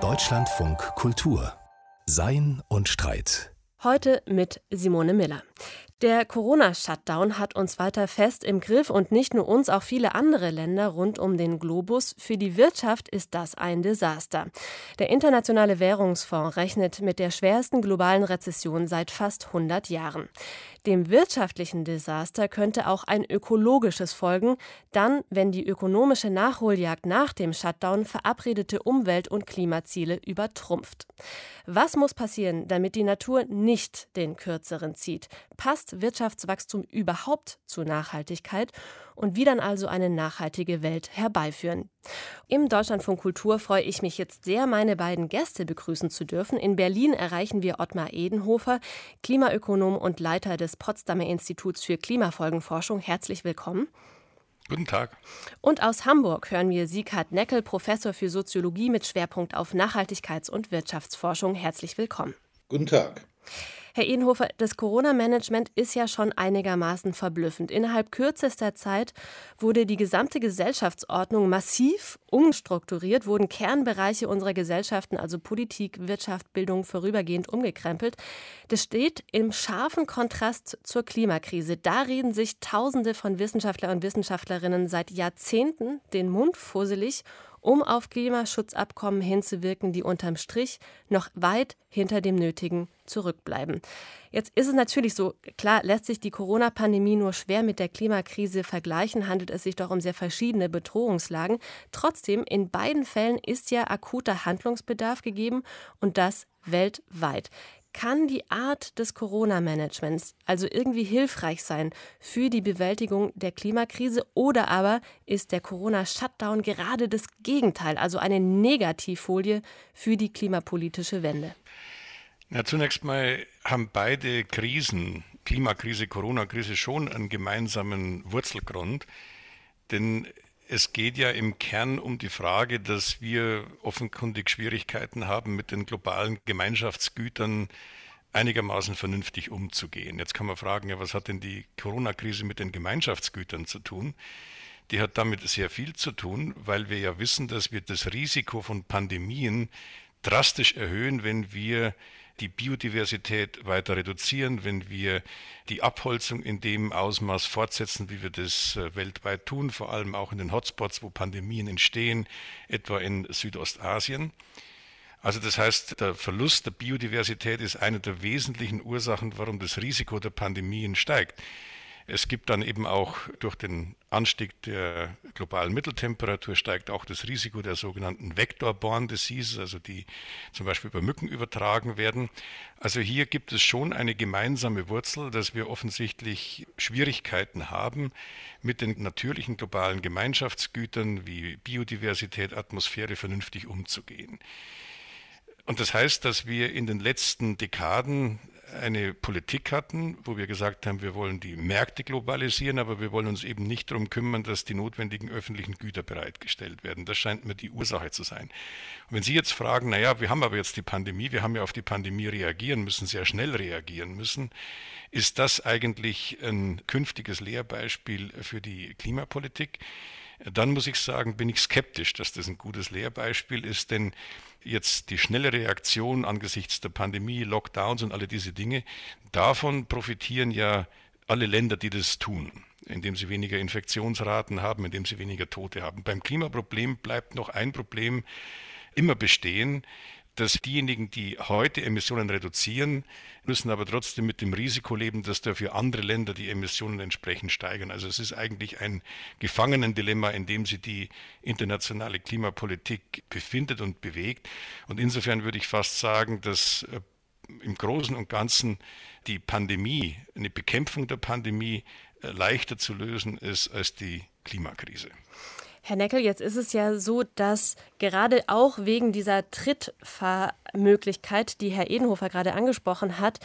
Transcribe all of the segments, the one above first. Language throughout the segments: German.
Deutschlandfunk Kultur Sein und Streit. Heute mit Simone Miller. Der Corona-Shutdown hat uns weiter fest im Griff und nicht nur uns, auch viele andere Länder rund um den Globus. Für die Wirtschaft ist das ein Desaster. Der Internationale Währungsfonds rechnet mit der schwersten globalen Rezession seit fast 100 Jahren. Dem wirtschaftlichen Desaster könnte auch ein ökologisches folgen, dann, wenn die ökonomische Nachholjagd nach dem Shutdown verabredete Umwelt- und Klimaziele übertrumpft. Was muss passieren, damit die Natur nicht den kürzeren zieht? Passt Wirtschaftswachstum überhaupt zur Nachhaltigkeit? Und wie dann also eine nachhaltige Welt herbeiführen? Im Deutschlandfunk Kultur freue ich mich jetzt sehr, meine beiden Gäste begrüßen zu dürfen. In Berlin erreichen wir Ottmar Edenhofer, Klimaökonom und Leiter des Potsdamer Instituts für Klimafolgenforschung. Herzlich willkommen. Guten Tag. Und aus Hamburg hören wir Sieghard Neckel, Professor für Soziologie mit Schwerpunkt auf Nachhaltigkeits- und Wirtschaftsforschung. Herzlich willkommen. Guten Tag. Herr Edenhofer, das Corona-Management ist ja schon einigermaßen verblüffend. Innerhalb kürzester Zeit wurde die gesamte Gesellschaftsordnung massiv umstrukturiert, wurden Kernbereiche unserer Gesellschaften, also Politik, Wirtschaft, Bildung, vorübergehend umgekrempelt. Das steht im scharfen Kontrast zur Klimakrise. Da reden sich Tausende von Wissenschaftler und Wissenschaftlerinnen seit Jahrzehnten den Mund fusselig um auf Klimaschutzabkommen hinzuwirken, die unterm Strich noch weit hinter dem Nötigen zurückbleiben. Jetzt ist es natürlich so, klar lässt sich die Corona-Pandemie nur schwer mit der Klimakrise vergleichen, handelt es sich doch um sehr verschiedene Bedrohungslagen. Trotzdem, in beiden Fällen ist ja akuter Handlungsbedarf gegeben und das weltweit. Kann die Art des Corona-Managements also irgendwie hilfreich sein für die Bewältigung der Klimakrise oder aber ist der Corona-Shutdown gerade das Gegenteil, also eine Negativfolie für die klimapolitische Wende? Ja, zunächst mal haben beide Krisen, Klimakrise, Corona-Krise, schon einen gemeinsamen Wurzelgrund. Denn es geht ja im Kern um die Frage, dass wir offenkundig Schwierigkeiten haben, mit den globalen Gemeinschaftsgütern einigermaßen vernünftig umzugehen. Jetzt kann man fragen, ja, was hat denn die Corona-Krise mit den Gemeinschaftsgütern zu tun? Die hat damit sehr viel zu tun, weil wir ja wissen, dass wir das Risiko von Pandemien drastisch erhöhen, wenn wir die Biodiversität weiter reduzieren, wenn wir die Abholzung in dem Ausmaß fortsetzen, wie wir das äh, weltweit tun, vor allem auch in den Hotspots, wo Pandemien entstehen, etwa in Südostasien. Also das heißt, der Verlust der Biodiversität ist eine der wesentlichen Ursachen, warum das Risiko der Pandemien steigt. Es gibt dann eben auch durch den Anstieg der globalen Mitteltemperatur steigt auch das Risiko der sogenannten Vector-Borne Diseases, also die zum Beispiel über Mücken übertragen werden. Also hier gibt es schon eine gemeinsame Wurzel, dass wir offensichtlich Schwierigkeiten haben, mit den natürlichen globalen Gemeinschaftsgütern wie Biodiversität, Atmosphäre vernünftig umzugehen. Und das heißt, dass wir in den letzten Dekaden eine Politik hatten, wo wir gesagt haben, wir wollen die Märkte globalisieren, aber wir wollen uns eben nicht darum kümmern, dass die notwendigen öffentlichen Güter bereitgestellt werden. Das scheint mir die Ursache zu sein. Und wenn Sie jetzt fragen, naja, wir haben aber jetzt die Pandemie, wir haben ja auf die Pandemie reagieren müssen, sehr schnell reagieren müssen, ist das eigentlich ein künftiges Lehrbeispiel für die Klimapolitik? Dann muss ich sagen, bin ich skeptisch, dass das ein gutes Lehrbeispiel ist, denn jetzt die schnelle Reaktion angesichts der Pandemie, Lockdowns und alle diese Dinge, davon profitieren ja alle Länder, die das tun, indem sie weniger Infektionsraten haben, indem sie weniger Tote haben. Beim Klimaproblem bleibt noch ein Problem immer bestehen, dass diejenigen, die heute Emissionen reduzieren, müssen aber trotzdem mit dem Risiko leben, dass dafür andere Länder die Emissionen entsprechend steigern. Also es ist eigentlich ein Gefangenendilemma, in dem sich die internationale Klimapolitik befindet und bewegt. Und insofern würde ich fast sagen, dass äh, im Großen und Ganzen die Pandemie, eine Bekämpfung der Pandemie äh, leichter zu lösen ist als die Klimakrise. Herr Neckel, jetzt ist es ja so, dass gerade auch wegen dieser Trittfahrmöglichkeit, die Herr Edenhofer gerade angesprochen hat,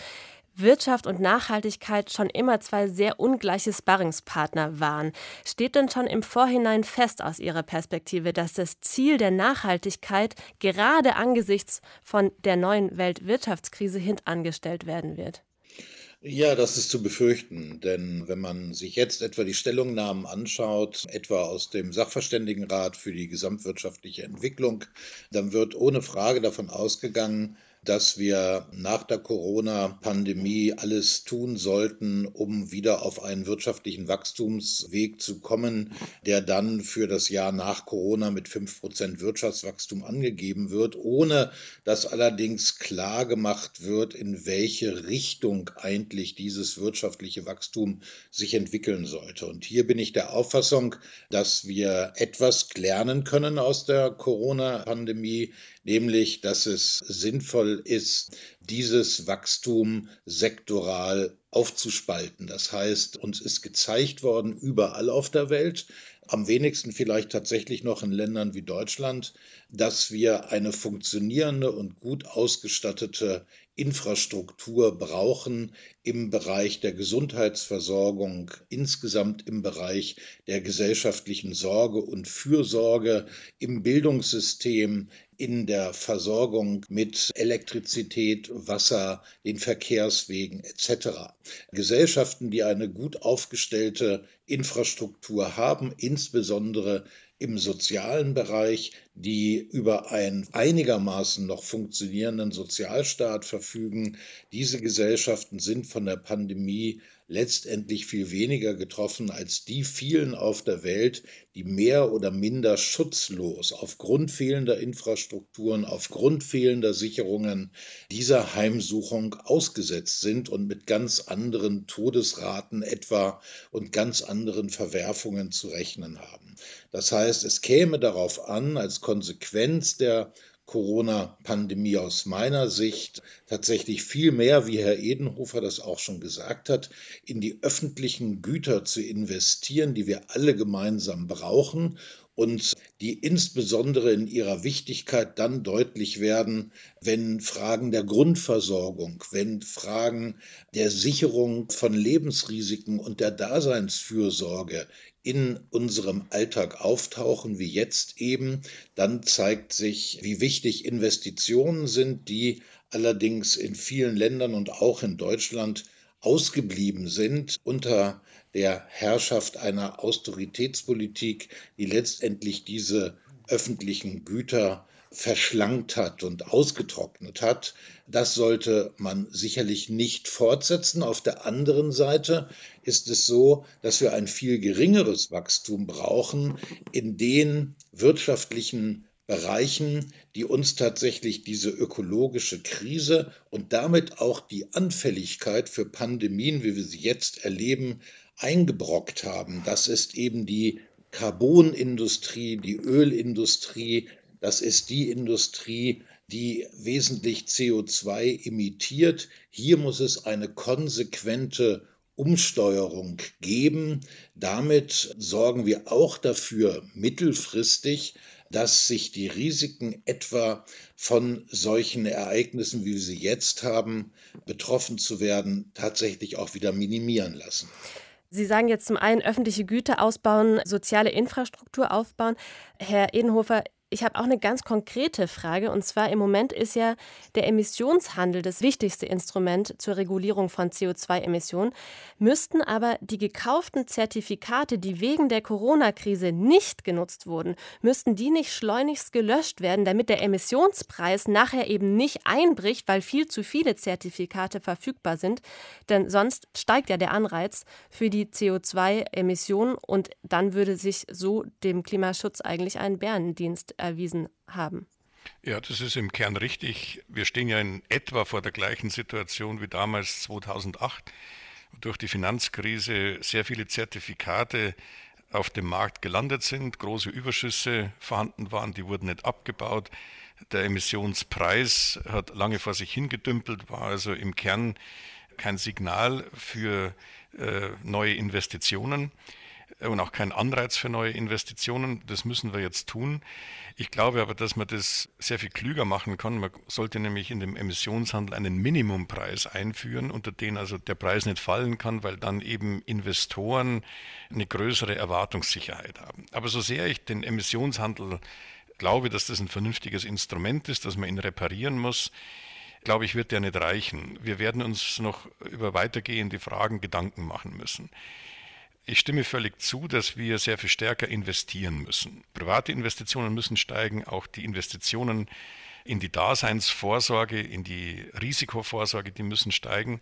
Wirtschaft und Nachhaltigkeit schon immer zwei sehr ungleiche Sparringspartner waren. Steht denn schon im Vorhinein fest aus Ihrer Perspektive, dass das Ziel der Nachhaltigkeit gerade angesichts von der neuen Weltwirtschaftskrise hintangestellt werden wird? Ja, das ist zu befürchten, denn wenn man sich jetzt etwa die Stellungnahmen anschaut, etwa aus dem Sachverständigenrat für die gesamtwirtschaftliche Entwicklung, dann wird ohne Frage davon ausgegangen, dass wir nach der Corona-Pandemie alles tun sollten, um wieder auf einen wirtschaftlichen Wachstumsweg zu kommen, der dann für das Jahr nach Corona mit 5% Wirtschaftswachstum angegeben wird, ohne dass allerdings klar gemacht wird, in welche Richtung eigentlich dieses wirtschaftliche Wachstum sich entwickeln sollte. Und hier bin ich der Auffassung, dass wir etwas lernen können aus der Corona-Pandemie, nämlich dass es sinnvoll ist, dieses Wachstum sektoral aufzuspalten. Das heißt, uns ist gezeigt worden, überall auf der Welt, am wenigsten vielleicht tatsächlich noch in Ländern wie Deutschland, dass wir eine funktionierende und gut ausgestattete Infrastruktur brauchen im Bereich der Gesundheitsversorgung, insgesamt im Bereich der gesellschaftlichen Sorge und Fürsorge, im Bildungssystem, in der Versorgung mit Elektrizität, Wasser, den Verkehrswegen etc. Gesellschaften, die eine gut aufgestellte Infrastruktur haben, insbesondere im sozialen Bereich, die über einen einigermaßen noch funktionierenden Sozialstaat verfügen. Diese Gesellschaften sind von der Pandemie letztendlich viel weniger getroffen als die vielen auf der Welt, die mehr oder minder schutzlos aufgrund fehlender Infrastrukturen, aufgrund fehlender Sicherungen dieser Heimsuchung ausgesetzt sind und mit ganz anderen Todesraten etwa und ganz anderen Verwerfungen zu rechnen haben. Das heißt, es käme darauf an, als Konsequenz der Corona-Pandemie aus meiner Sicht tatsächlich viel mehr, wie Herr Edenhofer das auch schon gesagt hat, in die öffentlichen Güter zu investieren, die wir alle gemeinsam brauchen und die insbesondere in ihrer Wichtigkeit dann deutlich werden, wenn Fragen der Grundversorgung, wenn Fragen der Sicherung von Lebensrisiken und der Daseinsfürsorge in unserem Alltag auftauchen, wie jetzt eben, dann zeigt sich, wie wichtig Investitionen sind, die allerdings in vielen Ländern und auch in Deutschland ausgeblieben sind unter der Herrschaft einer Austeritätspolitik, die letztendlich diese öffentlichen Güter verschlankt hat und ausgetrocknet hat. Das sollte man sicherlich nicht fortsetzen. Auf der anderen Seite ist es so, dass wir ein viel geringeres Wachstum brauchen in den wirtschaftlichen Bereichen, die uns tatsächlich diese ökologische Krise und damit auch die Anfälligkeit für Pandemien, wie wir sie jetzt erleben, eingebrockt haben. Das ist eben die Carbonindustrie, die Ölindustrie, das ist die Industrie, die wesentlich CO2 emittiert. Hier muss es eine konsequente Umsteuerung geben. Damit sorgen wir auch dafür mittelfristig, dass sich die Risiken etwa von solchen Ereignissen, wie wir sie jetzt haben, betroffen zu werden, tatsächlich auch wieder minimieren lassen. Sie sagen jetzt zum einen öffentliche Güter ausbauen, soziale Infrastruktur aufbauen. Herr Edenhofer, ich habe auch eine ganz konkrete Frage. Und zwar im Moment ist ja der Emissionshandel das wichtigste Instrument zur Regulierung von CO2-Emissionen. Müssten aber die gekauften Zertifikate, die wegen der Corona-Krise nicht genutzt wurden, müssten die nicht schleunigst gelöscht werden, damit der Emissionspreis nachher eben nicht einbricht, weil viel zu viele Zertifikate verfügbar sind. Denn sonst steigt ja der Anreiz für die CO2-Emissionen und dann würde sich so dem Klimaschutz eigentlich ein Bärendienst erwiesen haben. Ja, das ist im Kern richtig. Wir stehen ja in etwa vor der gleichen Situation wie damals 2008. Durch die Finanzkrise sehr viele Zertifikate auf dem Markt gelandet sind, große Überschüsse vorhanden waren, die wurden nicht abgebaut. Der Emissionspreis hat lange vor sich hingedümpelt, war also im Kern kein Signal für äh, neue Investitionen und auch kein Anreiz für neue Investitionen. Das müssen wir jetzt tun. Ich glaube aber, dass man das sehr viel klüger machen kann. Man sollte nämlich in dem Emissionshandel einen Minimumpreis einführen, unter den also der Preis nicht fallen kann, weil dann eben Investoren eine größere Erwartungssicherheit haben. Aber so sehr ich den Emissionshandel glaube, dass das ein vernünftiges Instrument ist, dass man ihn reparieren muss, glaube ich, wird der nicht reichen. Wir werden uns noch über weitergehende Fragen Gedanken machen müssen. Ich stimme völlig zu, dass wir sehr viel stärker investieren müssen. Private Investitionen müssen steigen, auch die Investitionen in die Daseinsvorsorge, in die Risikovorsorge, die müssen steigen.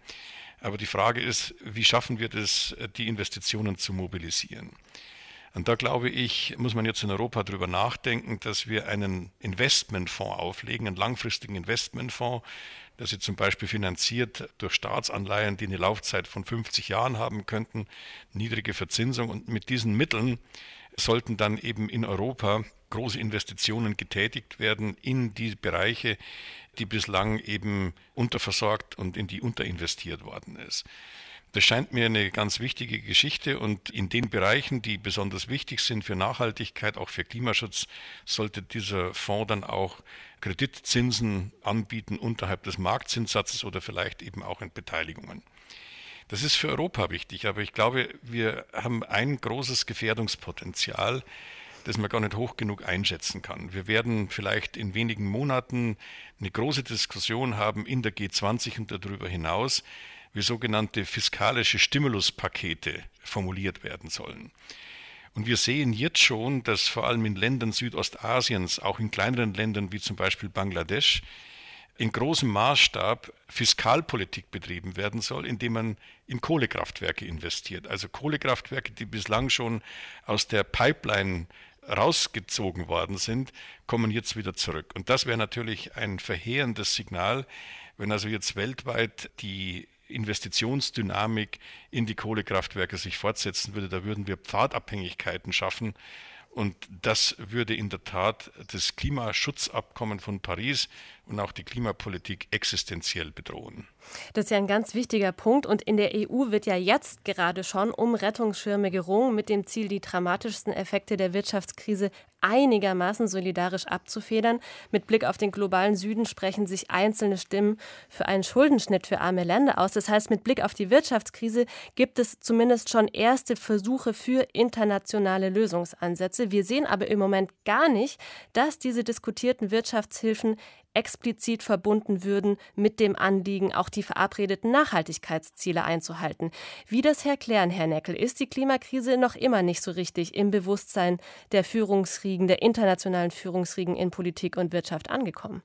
Aber die Frage ist, wie schaffen wir das, die Investitionen zu mobilisieren? Und da glaube ich, muss man jetzt in Europa darüber nachdenken, dass wir einen Investmentfonds auflegen, einen langfristigen Investmentfonds, der sie zum Beispiel finanziert durch Staatsanleihen, die eine Laufzeit von 50 Jahren haben könnten, niedrige Verzinsung. Und mit diesen Mitteln sollten dann eben in Europa große Investitionen getätigt werden in die Bereiche, die bislang eben unterversorgt und in die unterinvestiert worden ist. Das scheint mir eine ganz wichtige Geschichte und in den Bereichen, die besonders wichtig sind für Nachhaltigkeit, auch für Klimaschutz, sollte dieser Fonds dann auch Kreditzinsen anbieten unterhalb des Marktzinssatzes oder vielleicht eben auch in Beteiligungen. Das ist für Europa wichtig, aber ich glaube, wir haben ein großes Gefährdungspotenzial, das man gar nicht hoch genug einschätzen kann. Wir werden vielleicht in wenigen Monaten eine große Diskussion haben in der G20 und darüber hinaus, wie sogenannte fiskalische Stimuluspakete formuliert werden sollen. Und wir sehen jetzt schon, dass vor allem in Ländern Südostasiens, auch in kleineren Ländern wie zum Beispiel Bangladesch, in großem Maßstab Fiskalpolitik betrieben werden soll, indem man in Kohlekraftwerke investiert. Also Kohlekraftwerke, die bislang schon aus der Pipeline rausgezogen worden sind, kommen jetzt wieder zurück. Und das wäre natürlich ein verheerendes Signal, wenn also jetzt weltweit die Investitionsdynamik in die Kohlekraftwerke sich fortsetzen würde, da würden wir Pfadabhängigkeiten schaffen. Und das würde in der Tat das Klimaschutzabkommen von Paris und auch die Klimapolitik existenziell bedrohen. Das ist ja ein ganz wichtiger Punkt. Und in der EU wird ja jetzt gerade schon um Rettungsschirme gerungen, mit dem Ziel, die dramatischsten Effekte der Wirtschaftskrise einigermaßen solidarisch abzufedern. Mit Blick auf den globalen Süden sprechen sich einzelne Stimmen für einen Schuldenschnitt für arme Länder aus. Das heißt, mit Blick auf die Wirtschaftskrise gibt es zumindest schon erste Versuche für internationale Lösungsansätze. Wir sehen aber im Moment gar nicht, dass diese diskutierten Wirtschaftshilfen explizit verbunden würden mit dem Anliegen, auch die verabredeten Nachhaltigkeitsziele einzuhalten. Wie das erklären, Herr Neckel, ist die Klimakrise noch immer nicht so richtig im Bewusstsein der Führungsriegen, der internationalen Führungsriegen in Politik und Wirtschaft angekommen?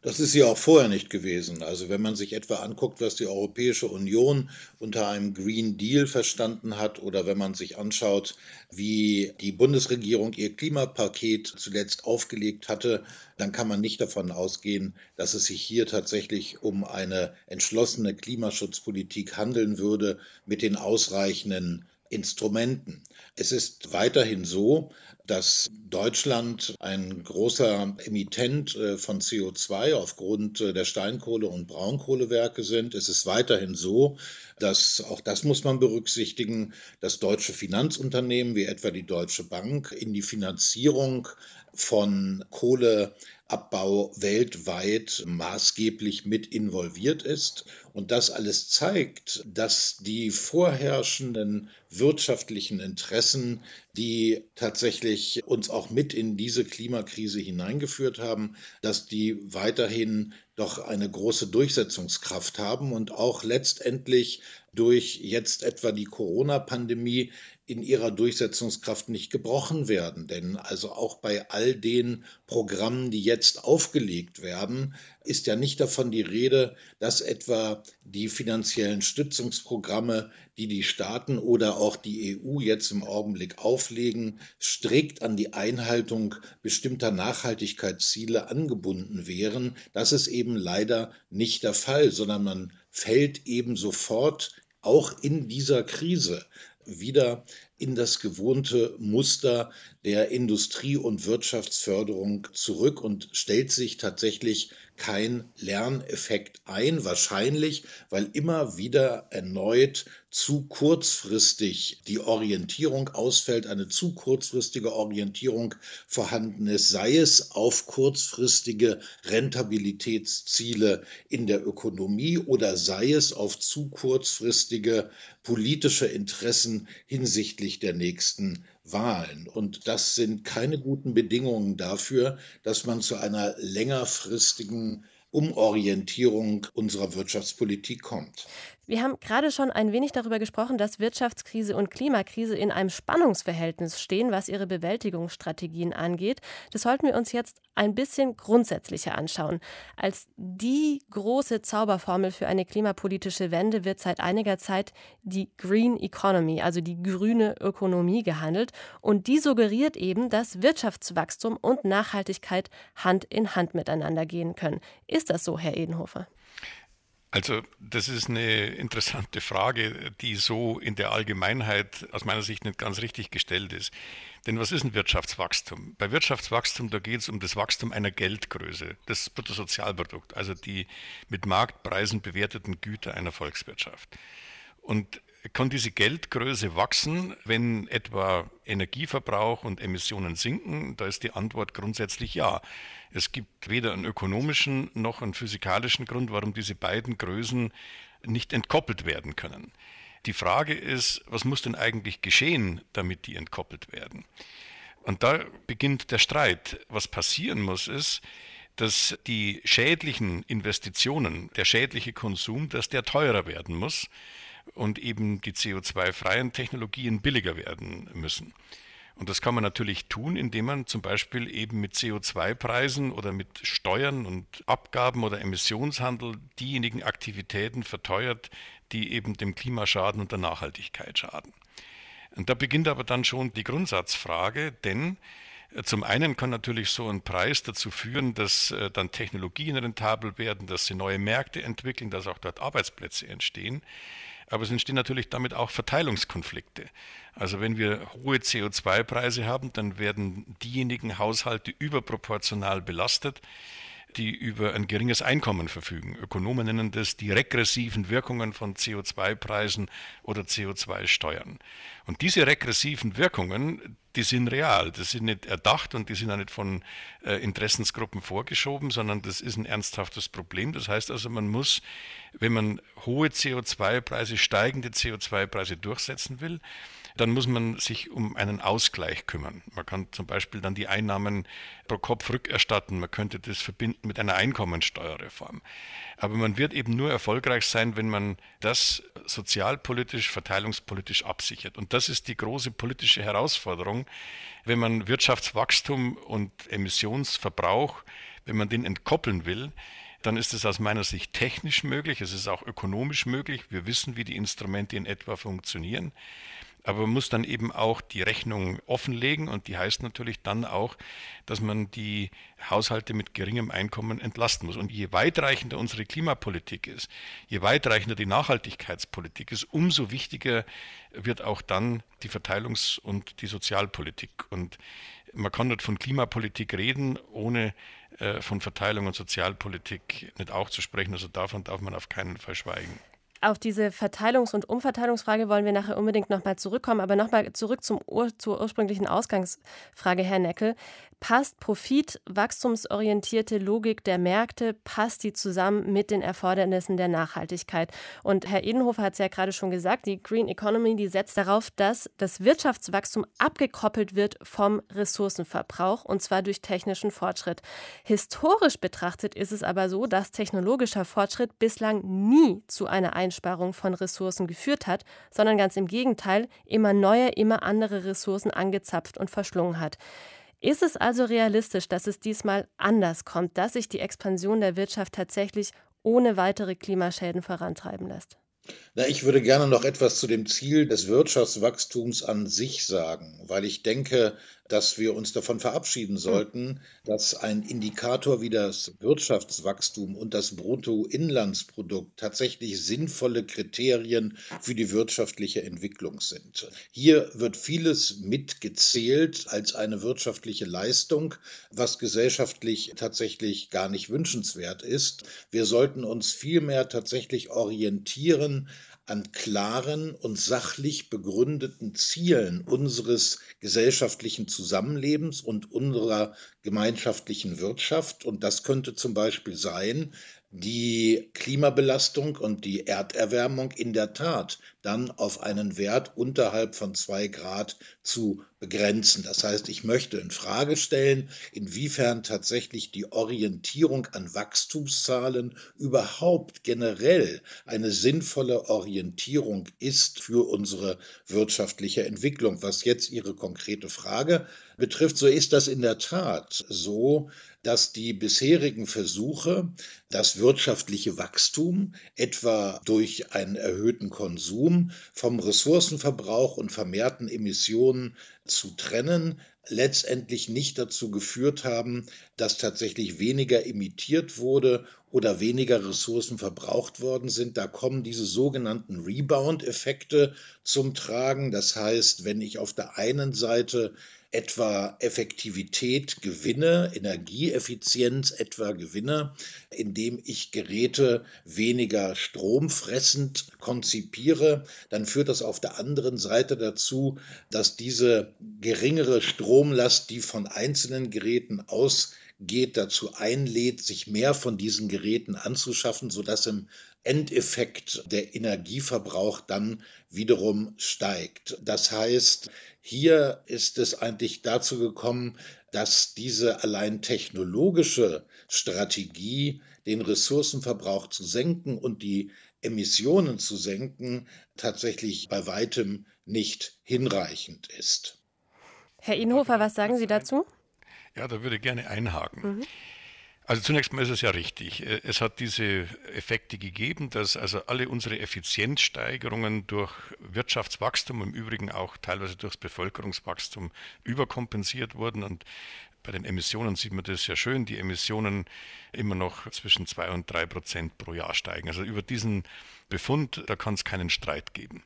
Das ist sie auch vorher nicht gewesen. Also wenn man sich etwa anguckt, was die Europäische Union unter einem Green Deal verstanden hat oder wenn man sich anschaut, wie die Bundesregierung ihr Klimapaket zuletzt aufgelegt hatte, dann kann man nicht davon ausgehen, dass es sich hier tatsächlich um eine entschlossene Klimaschutzpolitik handeln würde mit den ausreichenden Instrumenten. Es ist weiterhin so, dass Deutschland ein großer Emittent äh, von CO2 aufgrund äh, der Steinkohle- und Braunkohlewerke sind. Es ist weiterhin so, dass, auch das muss man berücksichtigen, dass deutsche Finanzunternehmen wie etwa die Deutsche Bank in die Finanzierung von Kohleabbau weltweit maßgeblich mit involviert ist. Und das alles zeigt, dass die vorherrschenden wirtschaftlichen Interessen, die tatsächlich uns auch mit in diese Klimakrise hineingeführt haben, dass die weiterhin doch eine große Durchsetzungskraft haben und auch letztendlich durch jetzt etwa die Corona-Pandemie in ihrer Durchsetzungskraft nicht gebrochen werden. Denn also auch bei all den Programmen, die jetzt aufgelegt werden, ist ja nicht davon die Rede, dass etwa die finanziellen Stützungsprogramme, die die Staaten oder auch die EU jetzt im Augenblick auflegen, strikt an die Einhaltung bestimmter Nachhaltigkeitsziele angebunden wären. Das ist eben leider nicht der Fall, sondern man fällt eben sofort auch in dieser Krise wieder in das gewohnte Muster der Industrie- und Wirtschaftsförderung zurück und stellt sich tatsächlich kein Lerneffekt ein, wahrscheinlich, weil immer wieder erneut zu kurzfristig die Orientierung ausfällt, eine zu kurzfristige Orientierung vorhanden ist, sei es auf kurzfristige Rentabilitätsziele in der Ökonomie oder sei es auf zu kurzfristige politische Interessen hinsichtlich der nächsten Wahlen. Und das sind keine guten Bedingungen dafür, dass man zu einer längerfristigen Umorientierung unserer Wirtschaftspolitik kommt. Wir haben gerade schon ein wenig darüber gesprochen, dass Wirtschaftskrise und Klimakrise in einem Spannungsverhältnis stehen, was ihre Bewältigungsstrategien angeht. Das sollten wir uns jetzt ein bisschen grundsätzlicher anschauen. Als die große Zauberformel für eine klimapolitische Wende wird seit einiger Zeit die Green Economy, also die grüne Ökonomie gehandelt. Und die suggeriert eben, dass Wirtschaftswachstum und Nachhaltigkeit Hand in Hand miteinander gehen können. Ist das so, Herr Edenhofer? Also das ist eine interessante Frage, die so in der Allgemeinheit aus meiner Sicht nicht ganz richtig gestellt ist. Denn was ist ein Wirtschaftswachstum? Bei Wirtschaftswachstum, da geht es um das Wachstum einer Geldgröße, das Bruttosozialprodukt, also die mit Marktpreisen bewerteten Güter einer Volkswirtschaft. Und kann diese Geldgröße wachsen, wenn etwa Energieverbrauch und Emissionen sinken? Da ist die Antwort grundsätzlich ja. Es gibt weder einen ökonomischen noch einen physikalischen Grund, warum diese beiden Größen nicht entkoppelt werden können. Die Frage ist, was muss denn eigentlich geschehen, damit die entkoppelt werden? Und da beginnt der Streit. Was passieren muss, ist, dass die schädlichen Investitionen, der schädliche Konsum, dass der teurer werden muss und eben die CO2-freien Technologien billiger werden müssen. Und das kann man natürlich tun, indem man zum Beispiel eben mit CO2-Preisen oder mit Steuern und Abgaben oder Emissionshandel diejenigen Aktivitäten verteuert, die eben dem Klimaschaden und der Nachhaltigkeit schaden. Und da beginnt aber dann schon die Grundsatzfrage, denn zum einen kann natürlich so ein Preis dazu führen, dass äh, dann Technologien rentabel werden, dass sie neue Märkte entwickeln, dass auch dort Arbeitsplätze entstehen. Aber es entstehen natürlich damit auch Verteilungskonflikte. Also wenn wir hohe CO2-Preise haben, dann werden diejenigen Haushalte überproportional belastet, die über ein geringes Einkommen verfügen. Ökonomen nennen das die regressiven Wirkungen von CO2-Preisen oder CO2-Steuern. Und diese regressiven Wirkungen, die sind real, das sind nicht erdacht und die sind auch nicht von äh, Interessensgruppen vorgeschoben, sondern das ist ein ernsthaftes Problem. Das heißt also, man muss, wenn man hohe CO2-Preise, steigende CO2-Preise durchsetzen will, dann muss man sich um einen Ausgleich kümmern. Man kann zum Beispiel dann die Einnahmen pro Kopf rückerstatten. Man könnte das verbinden mit einer Einkommensteuerreform. Aber man wird eben nur erfolgreich sein, wenn man das sozialpolitisch, verteilungspolitisch absichert. Und das ist die große politische Herausforderung, wenn man Wirtschaftswachstum und Emissionsverbrauch, wenn man den entkoppeln will, dann ist es aus meiner Sicht technisch möglich, es ist auch ökonomisch möglich. Wir wissen, wie die Instrumente in etwa funktionieren. Aber man muss dann eben auch die Rechnung offenlegen und die heißt natürlich dann auch, dass man die Haushalte mit geringem Einkommen entlasten muss. Und je weitreichender unsere Klimapolitik ist, je weitreichender die Nachhaltigkeitspolitik ist, umso wichtiger wird auch dann die Verteilungs- und die Sozialpolitik. Und man kann nicht von Klimapolitik reden, ohne äh, von Verteilung und Sozialpolitik nicht auch zu sprechen. Also davon darf man auf keinen Fall schweigen. Auf diese Verteilungs- und Umverteilungsfrage wollen wir nachher unbedingt nochmal zurückkommen. Aber nochmal zurück zum Ur zur ursprünglichen Ausgangsfrage, Herr Neckel. Passt profitwachstumsorientierte Logik der Märkte, passt die zusammen mit den Erfordernissen der Nachhaltigkeit? Und Herr Edenhofer hat es ja gerade schon gesagt, die Green Economy, die setzt darauf, dass das Wirtschaftswachstum abgekoppelt wird vom Ressourcenverbrauch und zwar durch technischen Fortschritt. Historisch betrachtet ist es aber so, dass technologischer Fortschritt bislang nie zu einer Einsparung von Ressourcen geführt hat, sondern ganz im Gegenteil immer neue, immer andere Ressourcen angezapft und verschlungen hat. Ist es also realistisch, dass es diesmal anders kommt, dass sich die Expansion der Wirtschaft tatsächlich ohne weitere Klimaschäden vorantreiben lässt? Na, ich würde gerne noch etwas zu dem Ziel des Wirtschaftswachstums an sich sagen, weil ich denke, dass wir uns davon verabschieden hm. sollten, dass ein Indikator wie das Wirtschaftswachstum und das Bruttoinlandsprodukt tatsächlich sinnvolle Kriterien für die wirtschaftliche Entwicklung sind. Hier wird vieles mitgezählt als eine wirtschaftliche Leistung, was gesellschaftlich tatsächlich gar nicht wünschenswert ist. Wir sollten uns vielmehr tatsächlich orientieren an klaren und sachlich begründeten Zielen unseres gesellschaftlichen Zusammenlebens und unserer gemeinschaftlichen Wirtschaft. Und das könnte zum Beispiel sein, die Klimabelastung und die Erderwärmung in der Tat dann auf einen Wert unterhalb von zwei Grad zu begrenzen. Das heißt, ich möchte in Frage stellen, inwiefern tatsächlich die Orientierung an Wachstumszahlen überhaupt generell eine sinnvolle Orientierung ist für unsere wirtschaftliche Entwicklung. Was jetzt Ihre konkrete Frage betrifft, so ist das in der Tat so, dass die bisherigen Versuche, das wirtschaftliche Wachstum etwa durch einen erhöhten Konsum vom Ressourcenverbrauch und vermehrten Emissionen zu trennen, letztendlich nicht dazu geführt haben, dass tatsächlich weniger emittiert wurde oder weniger Ressourcen verbraucht worden sind. Da kommen diese sogenannten Rebound-Effekte zum Tragen. Das heißt, wenn ich auf der einen Seite etwa Effektivität gewinne, Energieeffizienz etwa gewinne, indem ich Geräte weniger stromfressend konzipiere, dann führt das auf der anderen Seite dazu, dass diese geringere Stromlast, die von einzelnen Geräten ausgeht, dazu einlädt, sich mehr von diesen Geräten anzuschaffen, sodass im Endeffekt der Energieverbrauch dann wiederum steigt. Das heißt, hier ist es eigentlich dazu gekommen, dass diese allein technologische Strategie, den Ressourcenverbrauch zu senken und die Emissionen zu senken, tatsächlich bei weitem nicht hinreichend ist. Herr Inhofer, was sagen Sie dazu? Ja, da würde ich gerne einhaken. Mhm. Also zunächst mal ist es ja richtig. Äh, es hat diese Effekte gegeben, dass also alle unsere Effizienzsteigerungen durch Wirtschaftswachstum, im Übrigen auch teilweise durchs Bevölkerungswachstum überkompensiert wurden. Und bei den Emissionen sieht man das ja schön, die Emissionen immer noch zwischen zwei und drei Prozent pro Jahr steigen. Also über diesen Befund, da kann es keinen Streit geben.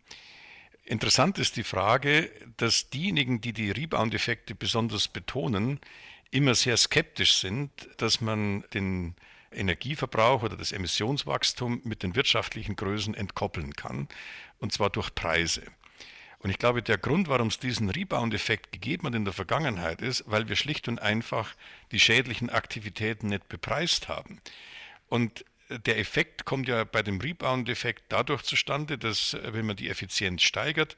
Interessant ist die Frage, dass diejenigen, die die Rebound-Effekte besonders betonen, immer sehr skeptisch sind, dass man den Energieverbrauch oder das Emissionswachstum mit den wirtschaftlichen Größen entkoppeln kann, und zwar durch Preise. Und ich glaube, der Grund, warum es diesen Rebound-Effekt gegeben hat in der Vergangenheit, ist, weil wir schlicht und einfach die schädlichen Aktivitäten nicht bepreist haben. Und der Effekt kommt ja bei dem Rebound-Effekt dadurch zustande, dass, wenn man die Effizienz steigert,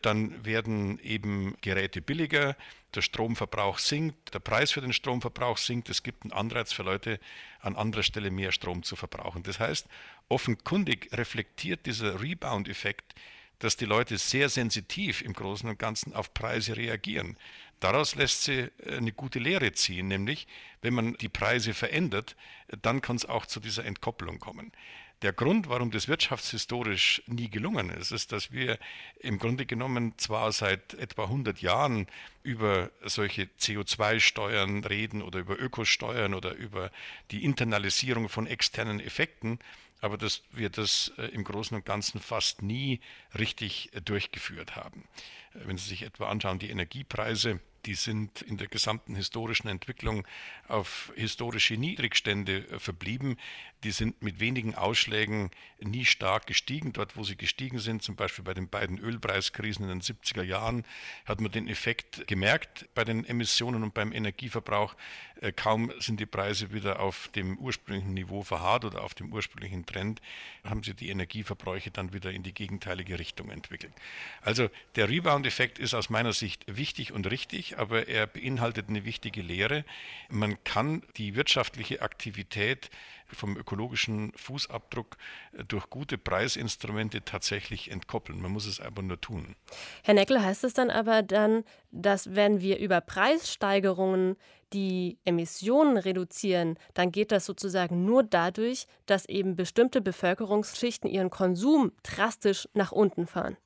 dann werden eben Geräte billiger, der Stromverbrauch sinkt, der Preis für den Stromverbrauch sinkt, es gibt einen Anreiz für Leute, an anderer Stelle mehr Strom zu verbrauchen. Das heißt, offenkundig reflektiert dieser Rebound-Effekt, dass die Leute sehr sensitiv im Großen und Ganzen auf Preise reagieren. Daraus lässt sich äh, eine gute Lehre ziehen, nämlich wenn man die Preise verändert, dann kann es auch zu dieser Entkopplung kommen. Der Grund, warum das wirtschaftshistorisch nie gelungen ist, ist, dass wir im Grunde genommen zwar seit etwa 100 Jahren über solche CO2-Steuern reden oder über Ökosteuern oder über die Internalisierung von externen Effekten, aber dass wir das äh, im Großen und Ganzen fast nie richtig äh, durchgeführt haben. Äh, wenn Sie sich etwa anschauen, die Energiepreise, die sind in der gesamten historischen Entwicklung auf historische Niedrigstände verblieben die sind mit wenigen Ausschlägen nie stark gestiegen. Dort, wo sie gestiegen sind, zum Beispiel bei den beiden Ölpreiskrisen in den 70er Jahren, hat man den Effekt gemerkt bei den Emissionen und beim Energieverbrauch. Äh, kaum sind die Preise wieder auf dem ursprünglichen Niveau verharrt oder auf dem ursprünglichen Trend, haben sie die Energieverbräuche dann wieder in die gegenteilige Richtung entwickelt. Also der Rebound-Effekt ist aus meiner Sicht wichtig und richtig, aber er beinhaltet eine wichtige Lehre. Man kann die wirtschaftliche Aktivität vom ökologischen Fußabdruck äh, durch gute Preisinstrumente tatsächlich entkoppeln. Man muss es aber nur tun. Herr Neckel, heißt es dann aber dann, dass wenn wir über Preissteigerungen die Emissionen reduzieren, dann geht das sozusagen nur dadurch, dass eben bestimmte Bevölkerungsschichten ihren Konsum drastisch nach unten fahren?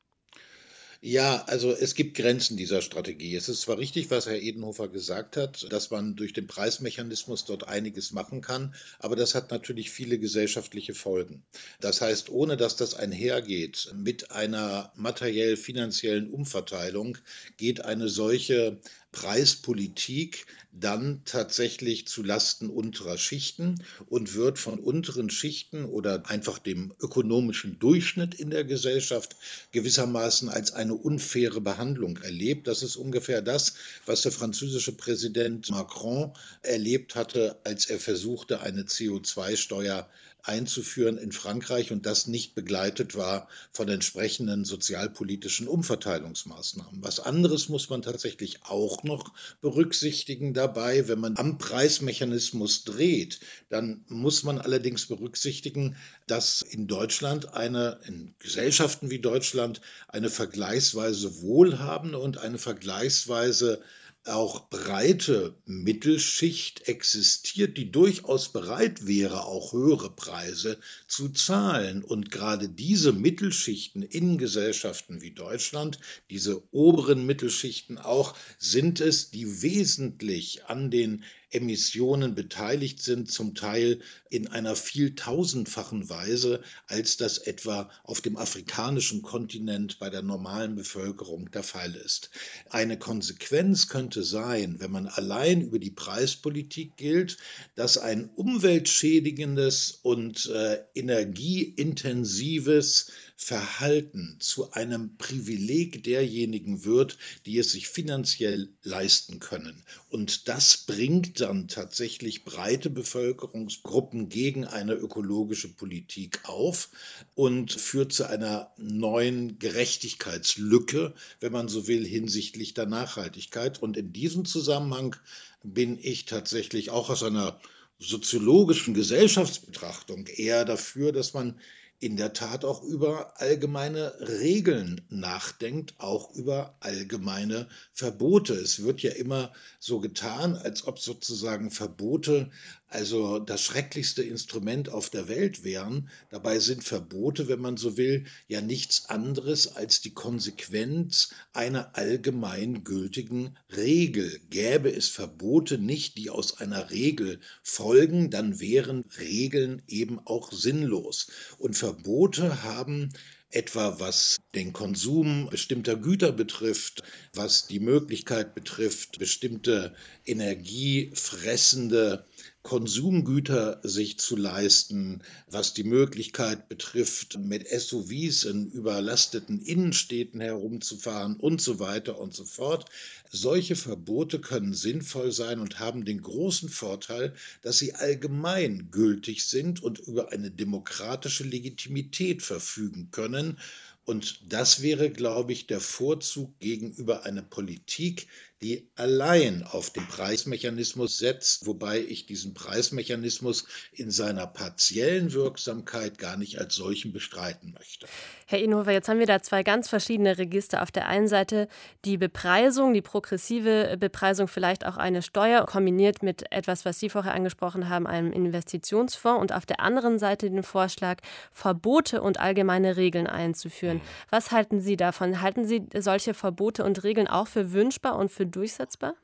Ja, also es gibt Grenzen dieser Strategie. Es ist zwar richtig, was Herr Edenhofer gesagt hat, dass man durch den Preismechanismus dort einiges machen kann, aber das hat natürlich viele gesellschaftliche Folgen. Das heißt, ohne dass das einhergeht mit einer materiell-finanziellen Umverteilung, geht eine solche Preispolitik dann tatsächlich zu Lasten unterer Schichten und wird von unteren Schichten oder einfach dem ökonomischen Durchschnitt in der Gesellschaft gewissermaßen als eine unfaire Behandlung erlebt. Das ist ungefähr das, was der französische Präsident Macron erlebt hatte, als er versuchte, eine CO2-Steuer einzuführen in Frankreich und das nicht begleitet war von entsprechenden sozialpolitischen Umverteilungsmaßnahmen. Was anderes muss man tatsächlich auch noch berücksichtigen dabei. Wenn man am Preismechanismus dreht, dann muss man allerdings berücksichtigen, dass in Deutschland eine, in Gesellschaften wie Deutschland, eine vergleichsweise wohlhabende und eine vergleichsweise auch breite Mittelschicht existiert, die durchaus bereit wäre, auch höhere Preise zu zahlen. Und gerade diese Mittelschichten in Gesellschaften wie Deutschland, diese oberen Mittelschichten auch, sind es, die wesentlich an den Emissionen beteiligt sind, zum Teil in einer vieltausendfachen Weise, als das etwa auf dem afrikanischen Kontinent bei der normalen Bevölkerung der Fall ist. Eine Konsequenz könnte sein, wenn man allein über die Preispolitik gilt, dass ein umweltschädigendes und äh, energieintensives Verhalten zu einem Privileg derjenigen wird, die es sich finanziell leisten können. Und das bringt dann tatsächlich breite Bevölkerungsgruppen gegen eine ökologische Politik auf und führt zu einer neuen Gerechtigkeitslücke, wenn man so will, hinsichtlich der Nachhaltigkeit. Und in diesem Zusammenhang bin ich tatsächlich auch aus einer soziologischen Gesellschaftsbetrachtung eher dafür, dass man in der Tat auch über allgemeine Regeln nachdenkt, auch über allgemeine Verbote. Es wird ja immer so getan, als ob sozusagen Verbote also das schrecklichste Instrument auf der Welt wären. Dabei sind Verbote, wenn man so will, ja nichts anderes als die Konsequenz einer allgemein gültigen Regel. Gäbe es Verbote nicht, die aus einer Regel folgen, dann wären Regeln eben auch sinnlos. Und Verbote haben etwa was den Konsum bestimmter Güter betrifft, was die Möglichkeit betrifft, bestimmte energiefressende Konsumgüter sich zu leisten, was die Möglichkeit betrifft, mit SUVs in überlasteten Innenstädten herumzufahren und so weiter und so fort. Solche Verbote können sinnvoll sein und haben den großen Vorteil, dass sie allgemein gültig sind und über eine demokratische Legitimität verfügen können. Und das wäre, glaube ich, der Vorzug gegenüber einer Politik, die allein auf den Preismechanismus setzt, wobei ich diesen Preismechanismus in seiner partiellen Wirksamkeit gar nicht als solchen bestreiten möchte. Herr Inhofer, jetzt haben wir da zwei ganz verschiedene Register. Auf der einen Seite die Bepreisung, die progressive Bepreisung, vielleicht auch eine Steuer, kombiniert mit etwas, was Sie vorher angesprochen haben, einem Investitionsfonds und auf der anderen Seite den Vorschlag, Verbote und allgemeine Regeln einzuführen. Was halten Sie davon? Halten Sie solche Verbote und Regeln auch für wünschbar und für durchsetzbar?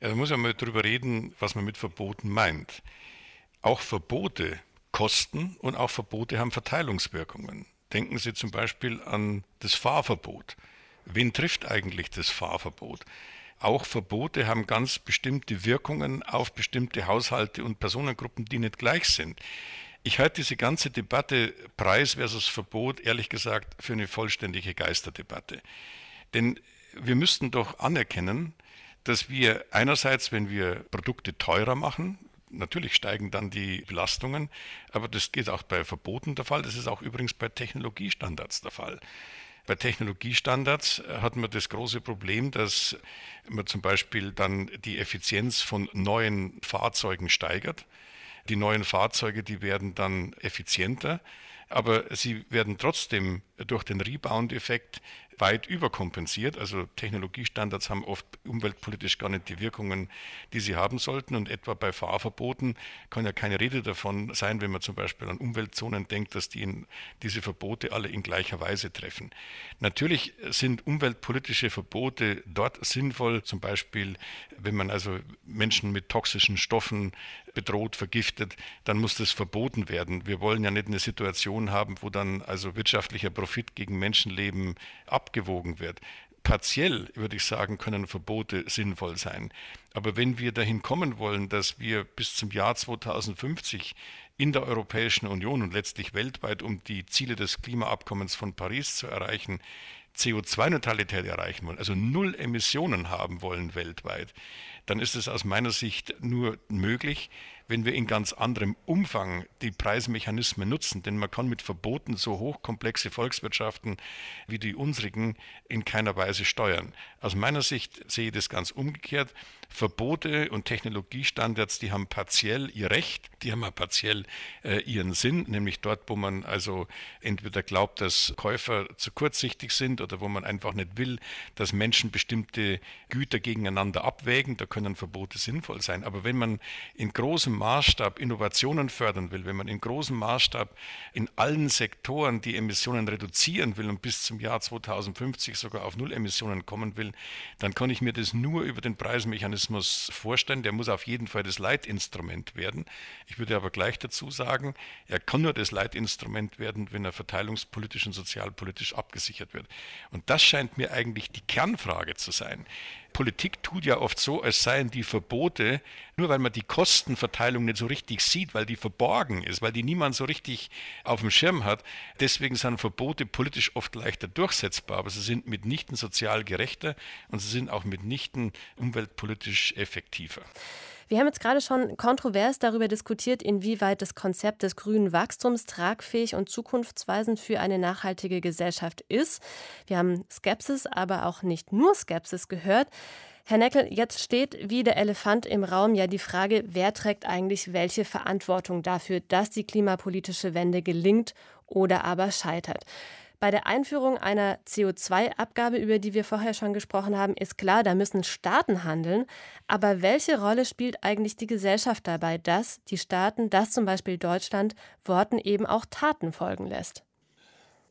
Ja, da muss man mal drüber reden, was man mit Verboten meint. Auch Verbote kosten und auch Verbote haben Verteilungswirkungen. Denken Sie zum Beispiel an das Fahrverbot. Wen trifft eigentlich das Fahrverbot? Auch Verbote haben ganz bestimmte Wirkungen auf bestimmte Haushalte und Personengruppen, die nicht gleich sind. Ich halte diese ganze Debatte Preis versus Verbot ehrlich gesagt für eine vollständige Geisterdebatte. Denn wir müssten doch anerkennen, dass wir einerseits, wenn wir Produkte teurer machen, natürlich steigen dann die Belastungen, aber das geht auch bei Verboten der Fall, das ist auch übrigens bei Technologiestandards der Fall. Bei Technologiestandards hat man das große Problem, dass man zum Beispiel dann die Effizienz von neuen Fahrzeugen steigert. Die neuen Fahrzeuge, die werden dann effizienter, aber sie werden trotzdem durch den Rebound-Effekt weit überkompensiert. Also Technologiestandards haben oft umweltpolitisch gar nicht die Wirkungen, die sie haben sollten. Und etwa bei Fahrverboten kann ja keine Rede davon sein, wenn man zum Beispiel an Umweltzonen denkt, dass die in, diese Verbote alle in gleicher Weise treffen. Natürlich sind umweltpolitische Verbote dort sinnvoll, zum Beispiel wenn man also Menschen mit toxischen Stoffen bedroht, vergiftet, dann muss das verboten werden. Wir wollen ja nicht eine Situation haben, wo dann also wirtschaftlicher Profit gegen Menschenleben ab abgewogen wird. partiell, würde ich sagen, können Verbote sinnvoll sein. Aber wenn wir dahin kommen wollen, dass wir bis zum Jahr 2050 in der Europäischen Union und letztlich weltweit, um die Ziele des Klimaabkommens von Paris zu erreichen, CO2-Neutralität erreichen wollen, also null Emissionen haben wollen weltweit, dann ist es aus meiner Sicht nur möglich, wenn wir in ganz anderem Umfang die Preismechanismen nutzen. Denn man kann mit Verboten so hochkomplexe Volkswirtschaften wie die unsrigen in keiner Weise steuern. Aus meiner Sicht sehe ich das ganz umgekehrt. Verbote und Technologiestandards, die haben partiell ihr Recht, die haben auch partiell äh, ihren Sinn, nämlich dort, wo man also entweder glaubt, dass Käufer zu kurzsichtig sind oder wo man einfach nicht will, dass Menschen bestimmte Güter gegeneinander abwägen, da können Verbote sinnvoll sein. Aber wenn man in großem Maßstab Innovationen fördern will, wenn man in großem Maßstab in allen Sektoren die Emissionen reduzieren will und bis zum Jahr 2050 sogar auf Null Emissionen kommen will, dann kann ich mir das nur über den Preismechanismus vorstellen. Der muss auf jeden Fall das Leitinstrument werden. Ich würde aber gleich dazu sagen, er kann nur das Leitinstrument werden, wenn er verteilungspolitisch und sozialpolitisch abgesichert wird. Und das scheint mir eigentlich die Kernfrage zu sein. Politik tut ja oft so, als seien die Verbote, nur weil man die Kostenverteilung nicht so richtig sieht, weil die verborgen ist, weil die niemand so richtig auf dem Schirm hat. Deswegen sind Verbote politisch oft leichter durchsetzbar, aber sie sind mitnichten sozial gerechter und sie sind auch mitnichten umweltpolitisch effektiver. Wir haben jetzt gerade schon kontrovers darüber diskutiert, inwieweit das Konzept des grünen Wachstums tragfähig und zukunftsweisend für eine nachhaltige Gesellschaft ist. Wir haben Skepsis, aber auch nicht nur Skepsis gehört. Herr Neckel, jetzt steht wie der Elefant im Raum ja die Frage, wer trägt eigentlich welche Verantwortung dafür, dass die klimapolitische Wende gelingt oder aber scheitert. Bei der Einführung einer CO2-Abgabe, über die wir vorher schon gesprochen haben, ist klar, da müssen Staaten handeln. Aber welche Rolle spielt eigentlich die Gesellschaft dabei, dass die Staaten, dass zum Beispiel Deutschland, Worten eben auch Taten folgen lässt?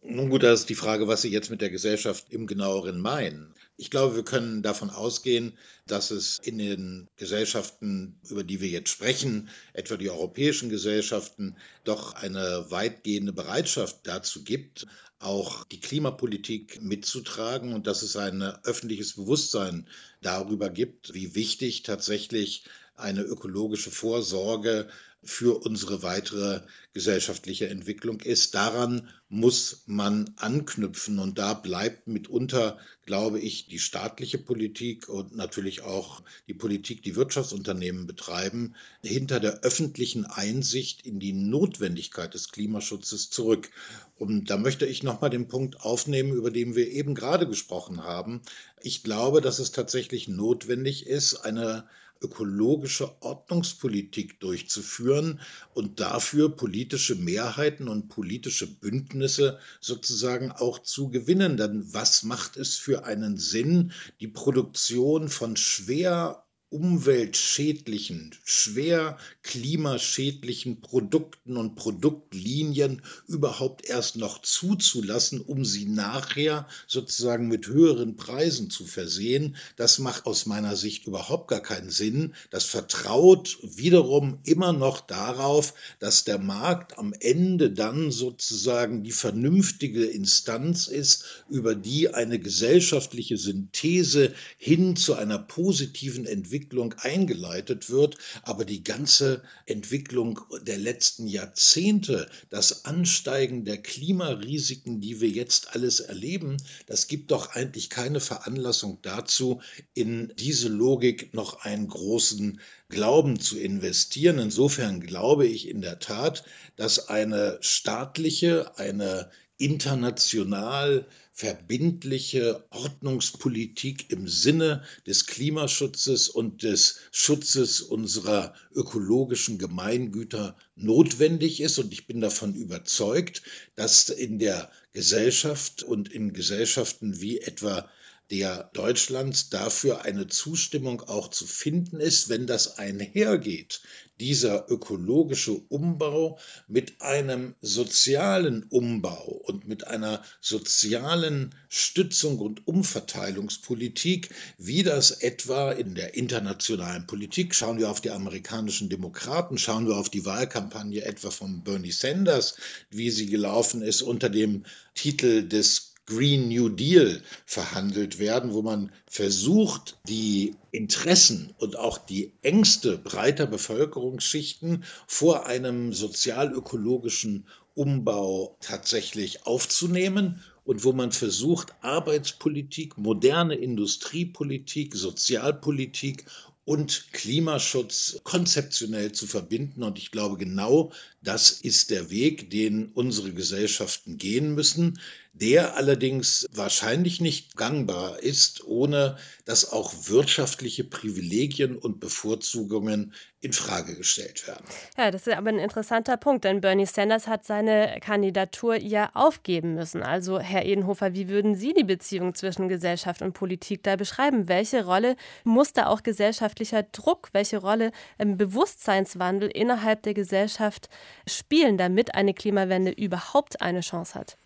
Nun gut, da ist die Frage, was Sie jetzt mit der Gesellschaft im genaueren meinen. Ich glaube, wir können davon ausgehen, dass es in den Gesellschaften, über die wir jetzt sprechen, etwa die europäischen Gesellschaften, doch eine weitgehende Bereitschaft dazu gibt, auch die Klimapolitik mitzutragen und dass es ein öffentliches Bewusstsein darüber gibt, wie wichtig tatsächlich eine ökologische Vorsorge für unsere weitere gesellschaftliche Entwicklung ist. Daran muss man anknüpfen und da bleibt mitunter, glaube ich, die staatliche Politik und natürlich auch die Politik, die Wirtschaftsunternehmen betreiben, hinter der öffentlichen Einsicht in die Notwendigkeit des Klimaschutzes zurück. Und da möchte ich nochmal den Punkt aufnehmen, über den wir eben gerade gesprochen haben. Ich glaube, dass es tatsächlich notwendig ist, eine ökologische Ordnungspolitik durchzuführen und dafür politische Mehrheiten und politische Bündnisse sozusagen auch zu gewinnen. Denn was macht es für einen Sinn, die Produktion von schwer umweltschädlichen, schwer klimaschädlichen Produkten und Produktlinien überhaupt erst noch zuzulassen, um sie nachher sozusagen mit höheren Preisen zu versehen. Das macht aus meiner Sicht überhaupt gar keinen Sinn. Das vertraut wiederum immer noch darauf, dass der Markt am Ende dann sozusagen die vernünftige Instanz ist, über die eine gesellschaftliche Synthese hin zu einer positiven Entwicklung Entwicklung eingeleitet wird, aber die ganze Entwicklung der letzten Jahrzehnte, das Ansteigen der Klimarisiken, die wir jetzt alles erleben, das gibt doch eigentlich keine Veranlassung dazu, in diese Logik noch einen großen Glauben zu investieren. Insofern glaube ich in der Tat, dass eine staatliche, eine international verbindliche Ordnungspolitik im Sinne des Klimaschutzes und des Schutzes unserer ökologischen Gemeingüter notwendig ist. Und ich bin davon überzeugt, dass in der Gesellschaft und in Gesellschaften wie etwa der Deutschlands dafür eine Zustimmung auch zu finden ist, wenn das einhergeht, dieser ökologische Umbau mit einem sozialen Umbau und mit einer sozialen Stützung und Umverteilungspolitik, wie das etwa in der internationalen Politik, schauen wir auf die amerikanischen Demokraten, schauen wir auf die Wahlkampagne etwa von Bernie Sanders, wie sie gelaufen ist unter dem Titel des Green New Deal verhandelt werden, wo man versucht, die Interessen und auch die Ängste breiter Bevölkerungsschichten vor einem sozialökologischen Umbau tatsächlich aufzunehmen und wo man versucht, Arbeitspolitik, moderne Industriepolitik, Sozialpolitik und Klimaschutz konzeptionell zu verbinden. Und ich glaube, genau das ist der Weg, den unsere Gesellschaften gehen müssen der allerdings wahrscheinlich nicht gangbar ist, ohne dass auch wirtschaftliche Privilegien und Bevorzugungen in Frage gestellt werden. Ja, das ist aber ein interessanter Punkt, denn Bernie Sanders hat seine Kandidatur ja aufgeben müssen. Also, Herr Edenhofer, wie würden Sie die Beziehung zwischen Gesellschaft und Politik da beschreiben? Welche Rolle muss da auch gesellschaftlicher Druck, welche Rolle im Bewusstseinswandel innerhalb der Gesellschaft spielen, damit eine Klimawende überhaupt eine Chance hat?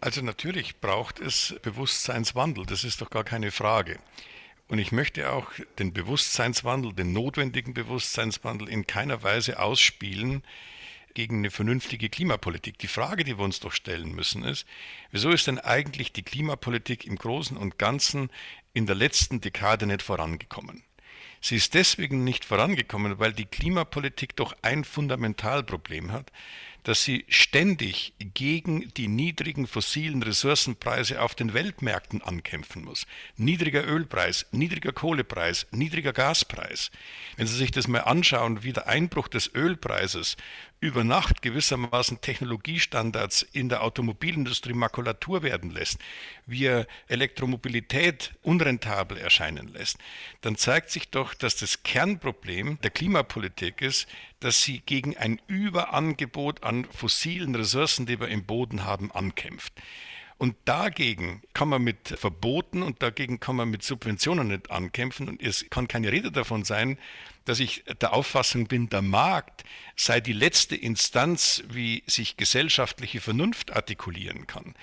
Also natürlich braucht es Bewusstseinswandel, das ist doch gar keine Frage. Und ich möchte auch den Bewusstseinswandel, den notwendigen Bewusstseinswandel in keiner Weise ausspielen gegen eine vernünftige Klimapolitik. Die Frage, die wir uns doch stellen müssen, ist, wieso ist denn eigentlich die Klimapolitik im Großen und Ganzen in der letzten Dekade nicht vorangekommen? Sie ist deswegen nicht vorangekommen, weil die Klimapolitik doch ein Fundamentalproblem hat, dass sie ständig gegen die niedrigen fossilen Ressourcenpreise auf den Weltmärkten ankämpfen muss. Niedriger Ölpreis, niedriger Kohlepreis, niedriger Gaspreis. Wenn Sie sich das mal anschauen, wie der Einbruch des Ölpreises über Nacht gewissermaßen Technologiestandards in der Automobilindustrie Makulatur werden lässt, wie er Elektromobilität unrentabel erscheinen lässt, dann zeigt sich doch, dass das Kernproblem der Klimapolitik ist, dass sie gegen ein Überangebot an fossilen Ressourcen, die wir im Boden haben, ankämpft. Und dagegen kann man mit Verboten und dagegen kann man mit Subventionen nicht ankämpfen. Und es kann keine Rede davon sein, dass ich der Auffassung bin, der Markt sei die letzte Instanz, wie sich gesellschaftliche Vernunft artikulieren kann.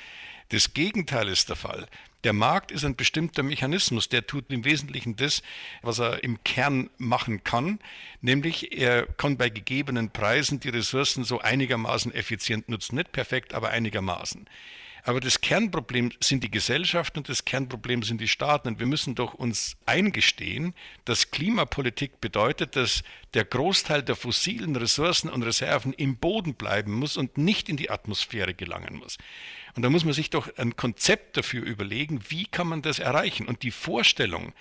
Das Gegenteil ist der Fall. Der Markt ist ein bestimmter Mechanismus, der tut im Wesentlichen das, was er im Kern machen kann, nämlich er kann bei gegebenen Preisen die Ressourcen so einigermaßen effizient nutzen, nicht perfekt, aber einigermaßen. Aber das Kernproblem sind die Gesellschaften und das Kernproblem sind die Staaten. Und wir müssen doch uns eingestehen, dass Klimapolitik bedeutet, dass der Großteil der fossilen Ressourcen und Reserven im Boden bleiben muss und nicht in die Atmosphäre gelangen muss. Und da muss man sich doch ein Konzept dafür überlegen, wie kann man das erreichen. Und die Vorstellung,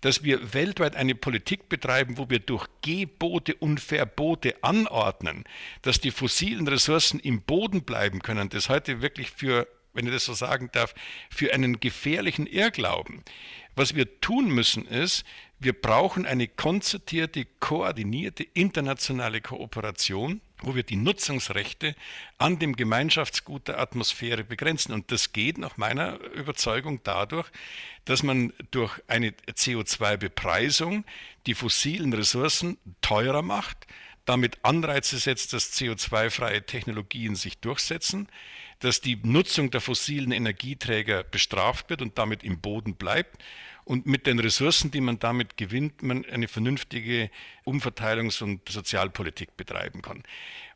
dass wir weltweit eine Politik betreiben, wo wir durch Gebote und Verbote anordnen, dass die fossilen Ressourcen im Boden bleiben können, das halte ich wirklich für wenn ich das so sagen darf, für einen gefährlichen Irrglauben. Was wir tun müssen ist, wir brauchen eine konzertierte, koordinierte internationale Kooperation, wo wir die Nutzungsrechte an dem Gemeinschaftsgut der Atmosphäre begrenzen. Und das geht nach meiner Überzeugung dadurch, dass man durch eine CO2-Bepreisung die fossilen Ressourcen teurer macht, damit Anreize setzt, dass CO2-freie Technologien sich durchsetzen, dass die Nutzung der fossilen Energieträger bestraft wird und damit im Boden bleibt und mit den Ressourcen, die man damit gewinnt, man eine vernünftige Umverteilungs- und Sozialpolitik betreiben kann.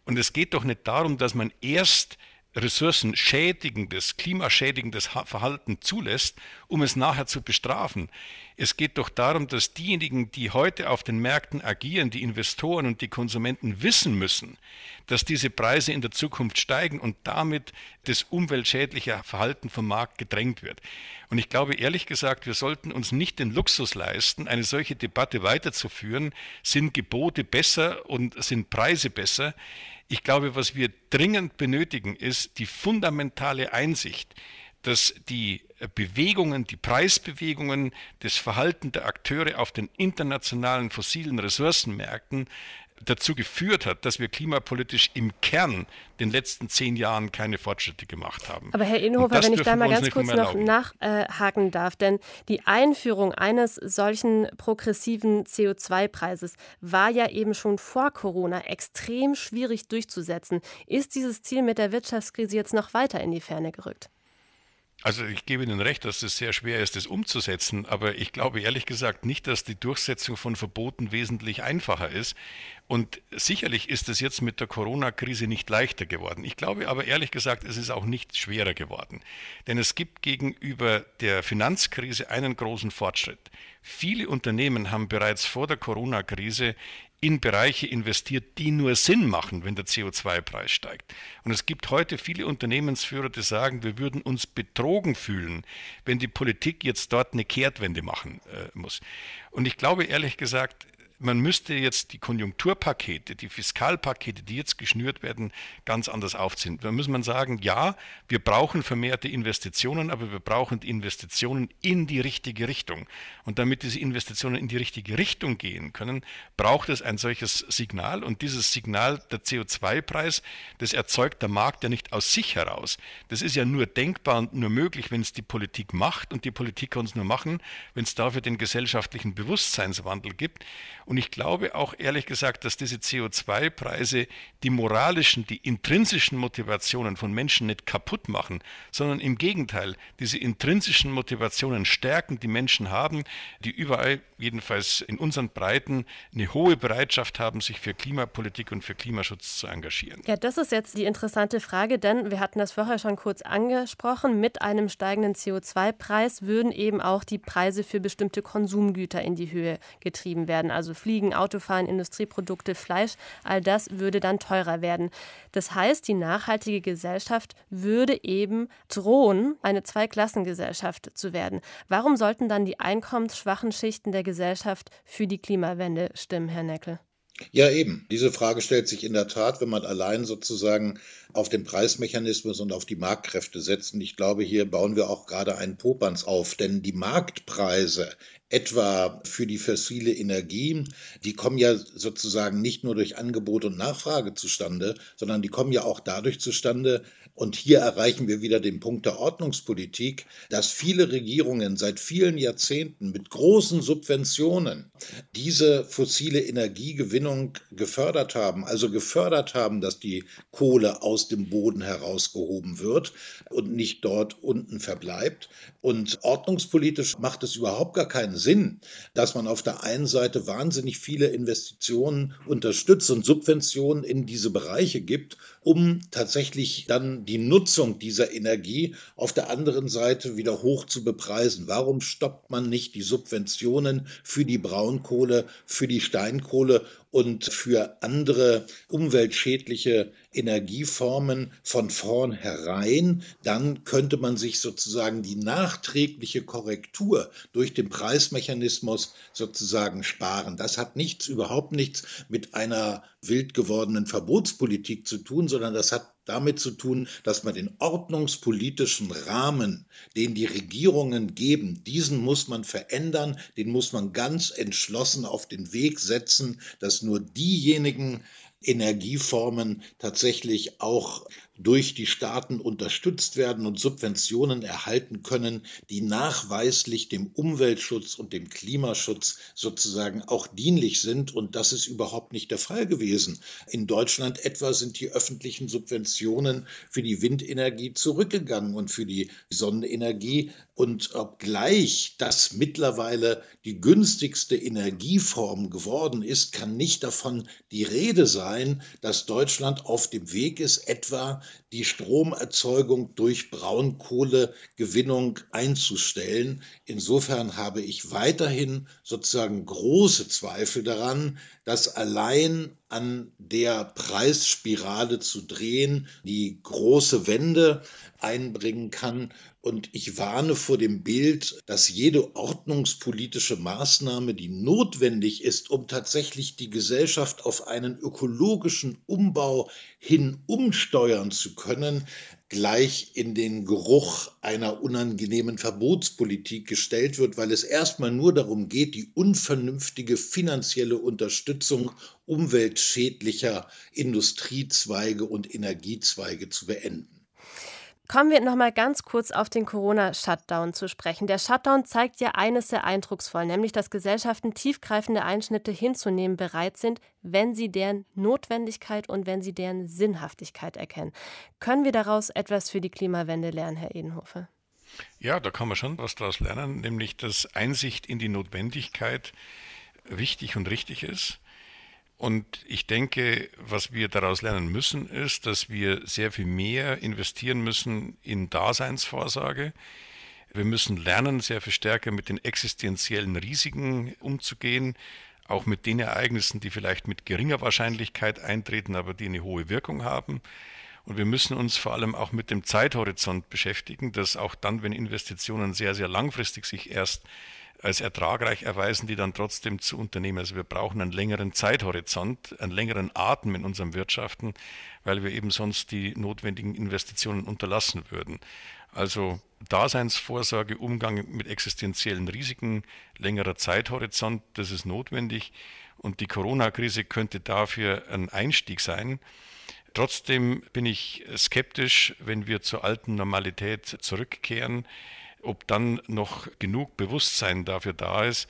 Und es geht doch nicht darum, dass man erst ressourcenschädigendes, klimaschädigendes Verhalten zulässt, um es nachher zu bestrafen. Es geht doch darum, dass diejenigen, die heute auf den Märkten agieren, die Investoren und die Konsumenten wissen müssen, dass diese Preise in der Zukunft steigen und damit das umweltschädliche Verhalten vom Markt gedrängt wird. Und ich glaube ehrlich gesagt, wir sollten uns nicht den Luxus leisten, eine solche Debatte weiterzuführen. Sind Gebote besser und sind Preise besser? Ich glaube, was wir dringend benötigen, ist die fundamentale Einsicht, dass die Bewegungen, die Preisbewegungen, das Verhalten der Akteure auf den internationalen fossilen Ressourcenmärkten dazu geführt hat, dass wir klimapolitisch im Kern den letzten zehn Jahren keine Fortschritte gemacht haben. Aber Herr Innenhofer, wenn ich da mal ganz kurz noch nachhaken darf, denn die Einführung eines solchen progressiven CO2-Preises war ja eben schon vor Corona extrem schwierig durchzusetzen. Ist dieses Ziel mit der Wirtschaftskrise jetzt noch weiter in die Ferne gerückt? Also ich gebe Ihnen recht, dass es sehr schwer ist, das umzusetzen, aber ich glaube ehrlich gesagt nicht, dass die Durchsetzung von Verboten wesentlich einfacher ist, Und sicherlich ist es jetzt mit der Corona-Krise nicht leichter geworden. Ich glaube aber ehrlich gesagt, es ist auch nicht schwerer geworden. Denn es gibt gegenüber der Finanzkrise einen großen Fortschritt. Viele Unternehmen haben bereits vor der Corona-Krise in Bereiche investiert, die nur Sinn machen, wenn der CO2-Preis steigt. Und es gibt heute viele Unternehmensführer, die sagen, wir würden uns betrogen fühlen, wenn die Politik jetzt dort eine Kehrtwende machen äh, muss. Und ich glaube ehrlich gesagt, man müsste jetzt die Konjunkturpakete, die Fiskalpakete, die jetzt geschnürt werden, ganz anders aufziehen. Da muss man sagen, ja, wir brauchen vermehrte Investitionen, aber wir brauchen die Investitionen in die richtige Richtung. Und damit diese Investitionen in die richtige Richtung gehen können, braucht es ein solches Signal. Und dieses Signal, der CO2-Preis, das erzeugt der Markt ja nicht aus sich heraus. Das ist ja nur denkbar und nur möglich, wenn es die Politik macht. Und die Politik kann es nur machen, wenn es dafür den gesellschaftlichen Bewusstseinswandel gibt. Und ich glaube auch ehrlich gesagt, dass diese CO2-Preise die moralischen, die intrinsischen Motivationen von Menschen nicht kaputt machen, sondern im Gegenteil, diese intrinsischen Motivationen stärken, die Menschen haben, die überall, jedenfalls in unseren Breiten, eine hohe Bereitschaft haben, sich für Klimapolitik und für Klimaschutz zu engagieren. Ja, das ist jetzt die interessante Frage, denn wir hatten das vorher schon kurz angesprochen. Mit einem steigenden CO2-Preis würden eben auch die Preise für bestimmte Konsumgüter in die Höhe getrieben werden. Also Fliegen, Autofahren, Industrieprodukte, Fleisch, all das würde dann teurer werden. Das heißt, die nachhaltige Gesellschaft würde eben drohen, eine Zweiklassengesellschaft zu werden. Warum sollten dann die einkommensschwachen Schichten der Gesellschaft für die Klimawende stimmen, Herr Neckel? Ja, eben. Diese Frage stellt sich in der Tat, wenn man allein sozusagen auf den Preismechanismus und auf die Marktkräfte setzt. Und ich glaube, hier bauen wir auch gerade einen Popanz auf, denn die Marktpreise etwa für die fossile Energie, die kommen ja sozusagen nicht nur durch Angebot und Nachfrage zustande, sondern die kommen ja auch dadurch zustande, und hier erreichen wir wieder den Punkt der Ordnungspolitik, dass viele Regierungen seit vielen Jahrzehnten mit großen Subventionen diese fossile Energiegewinnung gefördert haben, also gefördert haben, dass die Kohle aus dem Boden herausgehoben wird und nicht dort unten verbleibt. Und ordnungspolitisch macht es überhaupt gar keinen Sinn, dass man auf der einen Seite wahnsinnig viele Investitionen unterstützt und Subventionen in diese Bereiche gibt, um tatsächlich dann die Nutzung dieser Energie auf der anderen Seite wieder hoch zu bepreisen. Warum stoppt man nicht die Subventionen für die Braunkohle, für die Steinkohle und für andere umweltschädliche Energieformen von vornherein, dann könnte man sich sozusagen die nachträgliche Korrektur durch den Preismechanismus sozusagen sparen. Das hat nichts, überhaupt nichts mit einer wild gewordenen Verbotspolitik zu tun, sondern das hat damit zu tun, dass man den ordnungspolitischen Rahmen, den die Regierungen geben, diesen muss man verändern, den muss man ganz entschlossen auf den Weg setzen, dass nur diejenigen Energieformen tatsächlich auch durch die Staaten unterstützt werden und Subventionen erhalten können, die nachweislich dem Umweltschutz und dem Klimaschutz sozusagen auch dienlich sind. Und das ist überhaupt nicht der Fall gewesen. In Deutschland etwa sind die öffentlichen Subventionen für die Windenergie zurückgegangen und für die Sonnenenergie. Und obgleich das mittlerweile die günstigste Energieform geworden ist, kann nicht davon die Rede sein, dass Deutschland auf dem Weg ist, etwa die Stromerzeugung durch Braunkohlegewinnung einzustellen. Insofern habe ich weiterhin sozusagen große Zweifel daran, dass allein an der Preisspirale zu drehen die große Wende einbringen kann. Und ich warne vor dem Bild, dass jede ordnungspolitische Maßnahme, die notwendig ist, um tatsächlich die Gesellschaft auf einen ökologischen Umbau hin umsteuern zu können, gleich in den Geruch einer unangenehmen Verbotspolitik gestellt wird, weil es erstmal nur darum geht, die unvernünftige finanzielle Unterstützung umweltschädlicher Industriezweige und Energiezweige zu beenden. Kommen wir noch mal ganz kurz auf den Corona-Shutdown zu sprechen. Der Shutdown zeigt ja eines sehr eindrucksvoll, nämlich dass Gesellschaften tiefgreifende Einschnitte hinzunehmen bereit sind, wenn sie deren Notwendigkeit und wenn sie deren Sinnhaftigkeit erkennen. Können wir daraus etwas für die Klimawende lernen, Herr Edenhofer? Ja, da kann man schon was daraus lernen, nämlich dass Einsicht in die Notwendigkeit wichtig und richtig ist Und ich denke, was wir daraus lernen müssen, ist, dass wir sehr viel mehr investieren müssen in Daseinsvorsorge. Wir müssen lernen, sehr viel stärker mit den existenziellen Risiken umzugehen, auch mit den Ereignissen, die vielleicht mit geringer Wahrscheinlichkeit eintreten, aber die eine hohe Wirkung haben. Und wir müssen uns vor allem auch mit dem Zeithorizont beschäftigen, dass auch dann, wenn Investitionen sehr, sehr langfristig sich erst als ertragreich erweisen, die dann trotzdem zu unternehmen. Also wir brauchen einen längeren Zeithorizont, einen längeren Atem in unserem Wirtschaften, weil wir eben sonst die notwendigen Investitionen unterlassen würden. Also Daseinsvorsorge, Umgang mit existenziellen Risiken, längerer Zeithorizont, das ist notwendig. Und die Corona-Krise könnte dafür ein Einstieg sein. Trotzdem bin ich skeptisch, wenn wir zur alten Normalität zurückkehren, ob dann noch genug Bewusstsein dafür da ist,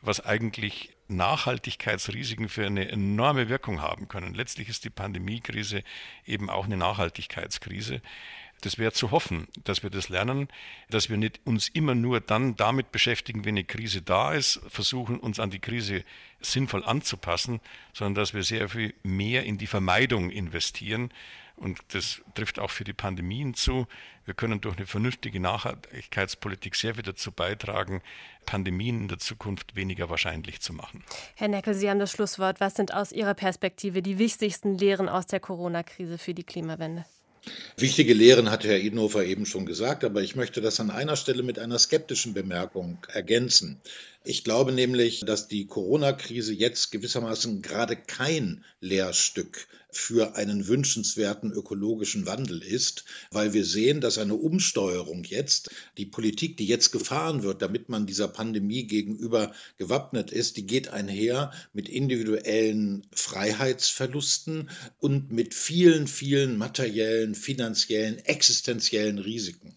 was eigentlich Nachhaltigkeitsrisiken für eine enorme Wirkung haben können. Letztlich ist die Pandemiekrise eben auch eine Nachhaltigkeitskrise. Das wäre zu hoffen, dass wir das lernen, dass wir nicht uns immer nur dann damit beschäftigen, wenn eine Krise da ist, versuchen uns an die Krise sinnvoll anzupassen, sondern dass wir sehr viel mehr in die Vermeidung investieren. Und das trifft auch für die Pandemien zu. Wir können durch eine vernünftige Nachhaltigkeitspolitik sehr viel dazu beitragen, Pandemien in der Zukunft weniger wahrscheinlich zu machen. Herr Neckel, Sie haben das Schlusswort. Was sind aus Ihrer Perspektive die wichtigsten Lehren aus der Corona-Krise für die Klimawende? Wichtige Lehren hat Herr Idenhofer eben schon gesagt, aber ich möchte das an einer Stelle mit einer skeptischen Bemerkung ergänzen. Ich glaube nämlich, dass die Corona-Krise jetzt gewissermaßen gerade kein Lehrstück für einen wünschenswerten ökologischen Wandel ist, weil wir sehen, dass eine Umsteuerung jetzt, die Politik, die jetzt gefahren wird, damit man dieser Pandemie gegenüber gewappnet ist, die geht einher mit individuellen Freiheitsverlusten und mit vielen, vielen materiellen, finanziellen, existenziellen Risiken.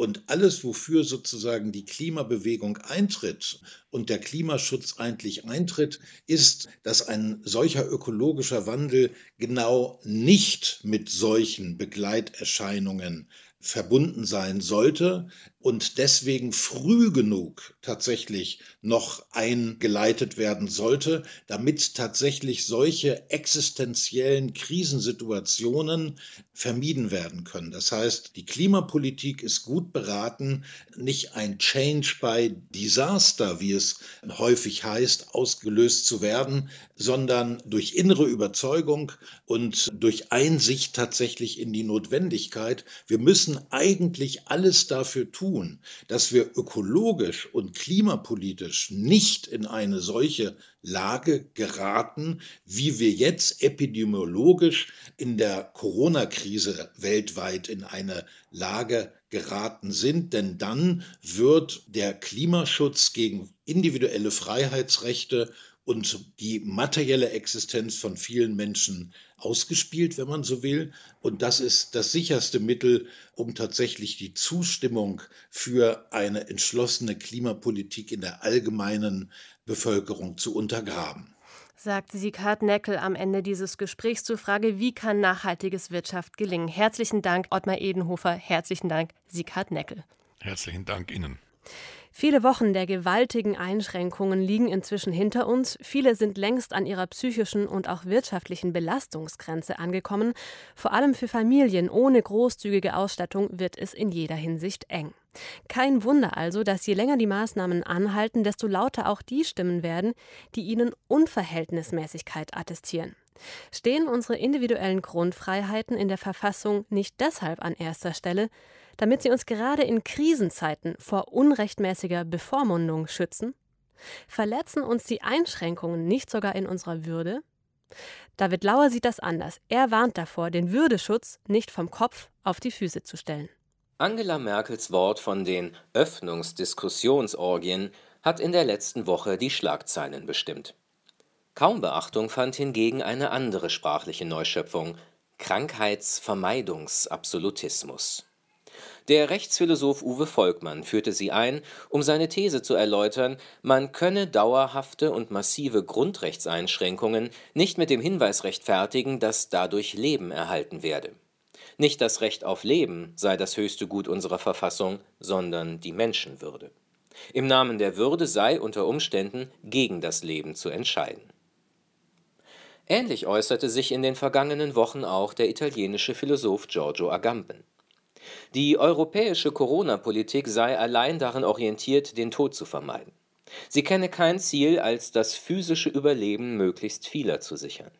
Und alles, wofür sozusagen die Klimabewegung eintritt und der Klimaschutz eigentlich eintritt, ist, dass ein solcher ökologischer Wandel genau nicht mit solchen Begleiterscheinungen verbunden sein sollte und deswegen früh genug tatsächlich noch eingeleitet werden sollte, damit tatsächlich solche existenziellen Krisensituationen vermieden werden können. Das heißt, die Klimapolitik ist gut beraten, nicht ein Change by Disaster, wie es häufig heißt, ausgelöst zu werden, sondern durch innere Überzeugung und durch Einsicht tatsächlich in die Notwendigkeit. Wir müssen eigentlich alles dafür tun, tun, dass wir ökologisch und klimapolitisch nicht in eine solche Lage geraten, wie wir jetzt epidemiologisch in der Corona-Krise weltweit in eine Lage geraten sind, denn dann wird der Klimaschutz gegen individuelle Freiheitsrechte und die materielle Existenz von vielen Menschen ausgespielt, wenn man so will. Und das ist das sicherste Mittel, um tatsächlich die Zustimmung für eine entschlossene Klimapolitik in der allgemeinen Bevölkerung zu untergraben. Sagt Sieghard Neckel am Ende dieses Gesprächs zur Frage, wie kann nachhaltiges Wirtschaft gelingen? Herzlichen Dank, Ottmar Edenhofer. Herzlichen Dank, Sieghard Neckel. Herzlichen Dank Ihnen. Viele Wochen der gewaltigen Einschränkungen liegen inzwischen hinter uns. Viele sind längst an ihrer psychischen und auch wirtschaftlichen Belastungsgrenze angekommen. Vor allem für Familien ohne großzügige Ausstattung wird es in jeder Hinsicht eng. Kein Wunder also, dass je länger die Maßnahmen anhalten, desto lauter auch die Stimmen werden, die ihnen Unverhältnismäßigkeit attestieren. Stehen unsere individuellen Grundfreiheiten in der Verfassung nicht deshalb an erster Stelle, damit sie uns gerade in Krisenzeiten vor unrechtmäßiger Bevormundung schützen? Verletzen uns die Einschränkungen nicht sogar in unserer Würde? David Lauer sieht das anders. Er warnt davor, den Würdeschutz nicht vom Kopf auf die Füße zu stellen. Angela Merkels Wort von den Öffnungsdiskussionsorgien hat in der letzten Woche die Schlagzeilen bestimmt. Kaum Beachtung fand hingegen eine andere sprachliche Neuschöpfung Krankheitsvermeidungsabsolutismus. Der Rechtsphilosoph Uwe Volkmann führte sie ein, um seine These zu erläutern, man könne dauerhafte und massive Grundrechtseinschränkungen nicht mit dem Hinweis rechtfertigen, dass dadurch Leben erhalten werde. Nicht das Recht auf Leben sei das höchste Gut unserer Verfassung, sondern die Menschenwürde. Im Namen der Würde sei unter Umständen gegen das Leben zu entscheiden Ähnlich äußerte sich in den vergangenen Wochen auch der italienische Philosoph Giorgio Agamben. Die europäische Corona-Politik sei allein darin orientiert, den Tod zu vermeiden. Sie kenne kein Ziel, als das physische Überleben möglichst vieler zu sichern.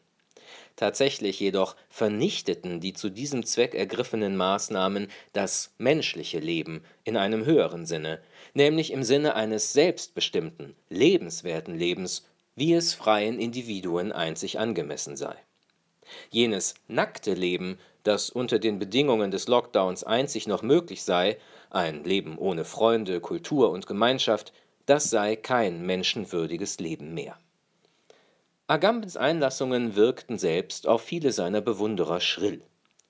Tatsächlich jedoch vernichteten die zu diesem Zweck ergriffenen Maßnahmen das menschliche Leben in einem höheren Sinne, nämlich im Sinne eines selbstbestimmten, lebenswerten Lebens, wie es freien Individuen einzig angemessen sei. Jenes nackte Leben, das unter den Bedingungen des Lockdowns einzig noch möglich sei, ein Leben ohne Freunde, Kultur und Gemeinschaft, das sei kein menschenwürdiges Leben mehr. Agambens Einlassungen wirkten selbst auf viele seiner Bewunderer schrill.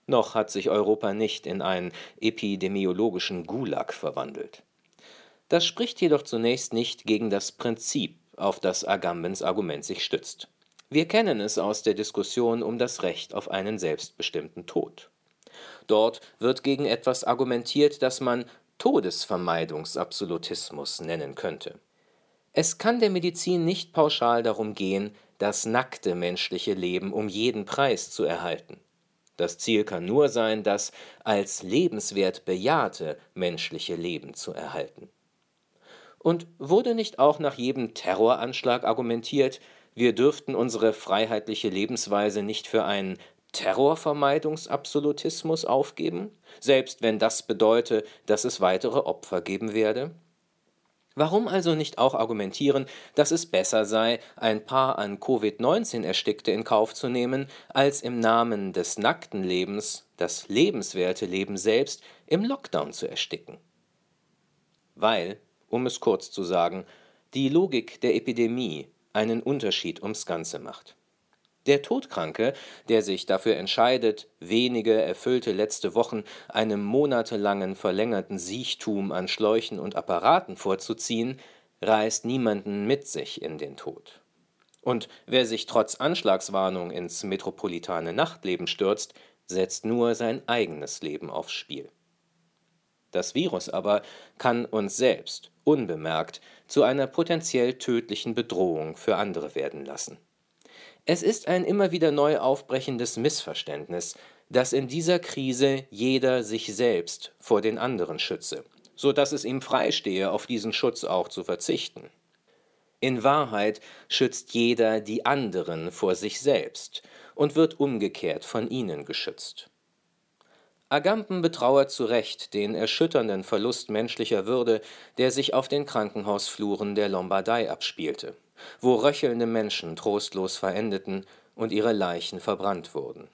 Noch hat sich Europa nicht in einen epidemiologischen Gulag verwandelt. Das spricht jedoch zunächst nicht gegen das Prinzip, auf das Agambens Argument sich stützt. Wir kennen es aus der Diskussion um das Recht auf einen selbstbestimmten Tod. Dort wird gegen etwas argumentiert, das man Todesvermeidungsabsolutismus nennen könnte. Es kann der Medizin nicht pauschal darum gehen, das nackte menschliche Leben um jeden Preis zu erhalten. Das Ziel kann nur sein, das als lebenswert bejahte menschliche Leben zu erhalten. Und wurde nicht auch nach jedem Terroranschlag argumentiert, wir dürften unsere freiheitliche Lebensweise nicht für einen Terrorvermeidungsabsolutismus aufgeben, selbst wenn das bedeute, dass es weitere Opfer geben werde? Warum also nicht auch argumentieren, dass es besser sei, ein paar an Covid-19 Erstickte in Kauf zu nehmen, als im Namen des nackten Lebens, das lebenswerte Leben selbst, im Lockdown zu ersticken? Weil, um es kurz zu sagen, die Logik der Epidemie einen Unterschied ums Ganze macht. Der Todkranke, der sich dafür entscheidet, wenige erfüllte letzte Wochen einem monatelangen verlängerten Siechtum an Schläuchen und Apparaten vorzuziehen, reißt niemanden mit sich in den Tod. Und wer sich trotz Anschlagswarnung ins metropolitane Nachtleben stürzt, setzt nur sein eigenes Leben aufs Spiel. Das Virus aber kann uns selbst unbemerkt zu einer potenziell tödlichen Bedrohung für andere werden lassen. Es ist ein immer wieder neu aufbrechendes Missverständnis, dass in dieser Krise jeder sich selbst vor den anderen schütze, so dass es ihm freistehe, auf diesen Schutz auch zu verzichten. In Wahrheit schützt jeder die anderen vor sich selbst und wird umgekehrt von ihnen geschützt. Agamben betrauert zu Recht den erschütternden Verlust menschlicher Würde, der sich auf den Krankenhausfluren der Lombardei abspielte wo röchelnde Menschen trostlos verendeten und ihre Leichen verbrannt wurden.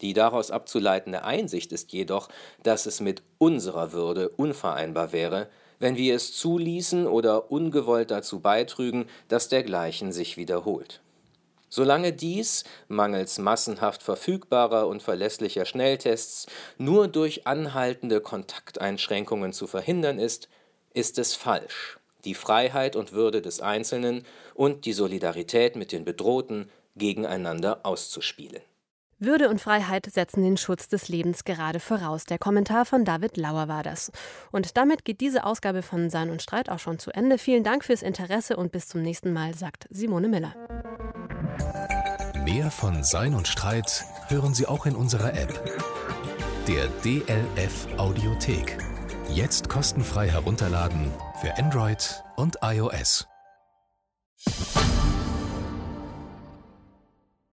Die daraus abzuleitende Einsicht ist jedoch, dass es mit unserer Würde unvereinbar wäre, wenn wir es zuließen oder ungewollt dazu beitrügen, dass dergleichen sich wiederholt. Solange dies, mangels massenhaft verfügbarer und verlässlicher Schnelltests, nur durch anhaltende Kontakteinschränkungen zu verhindern ist, ist es falsch, die Freiheit und Würde des Einzelnen und die Solidarität mit den Bedrohten gegeneinander auszuspielen. Würde und Freiheit setzen den Schutz des Lebens gerade voraus. Der Kommentar von David Lauer war das. Und damit geht diese Ausgabe von Sein und Streit auch schon zu Ende. Vielen Dank fürs Interesse und bis zum nächsten Mal, sagt Simone Miller. Mehr von Sein und Streit hören Sie auch in unserer App, der DLF Audiothek. Jetzt kostenfrei herunterladen für Android und iOS.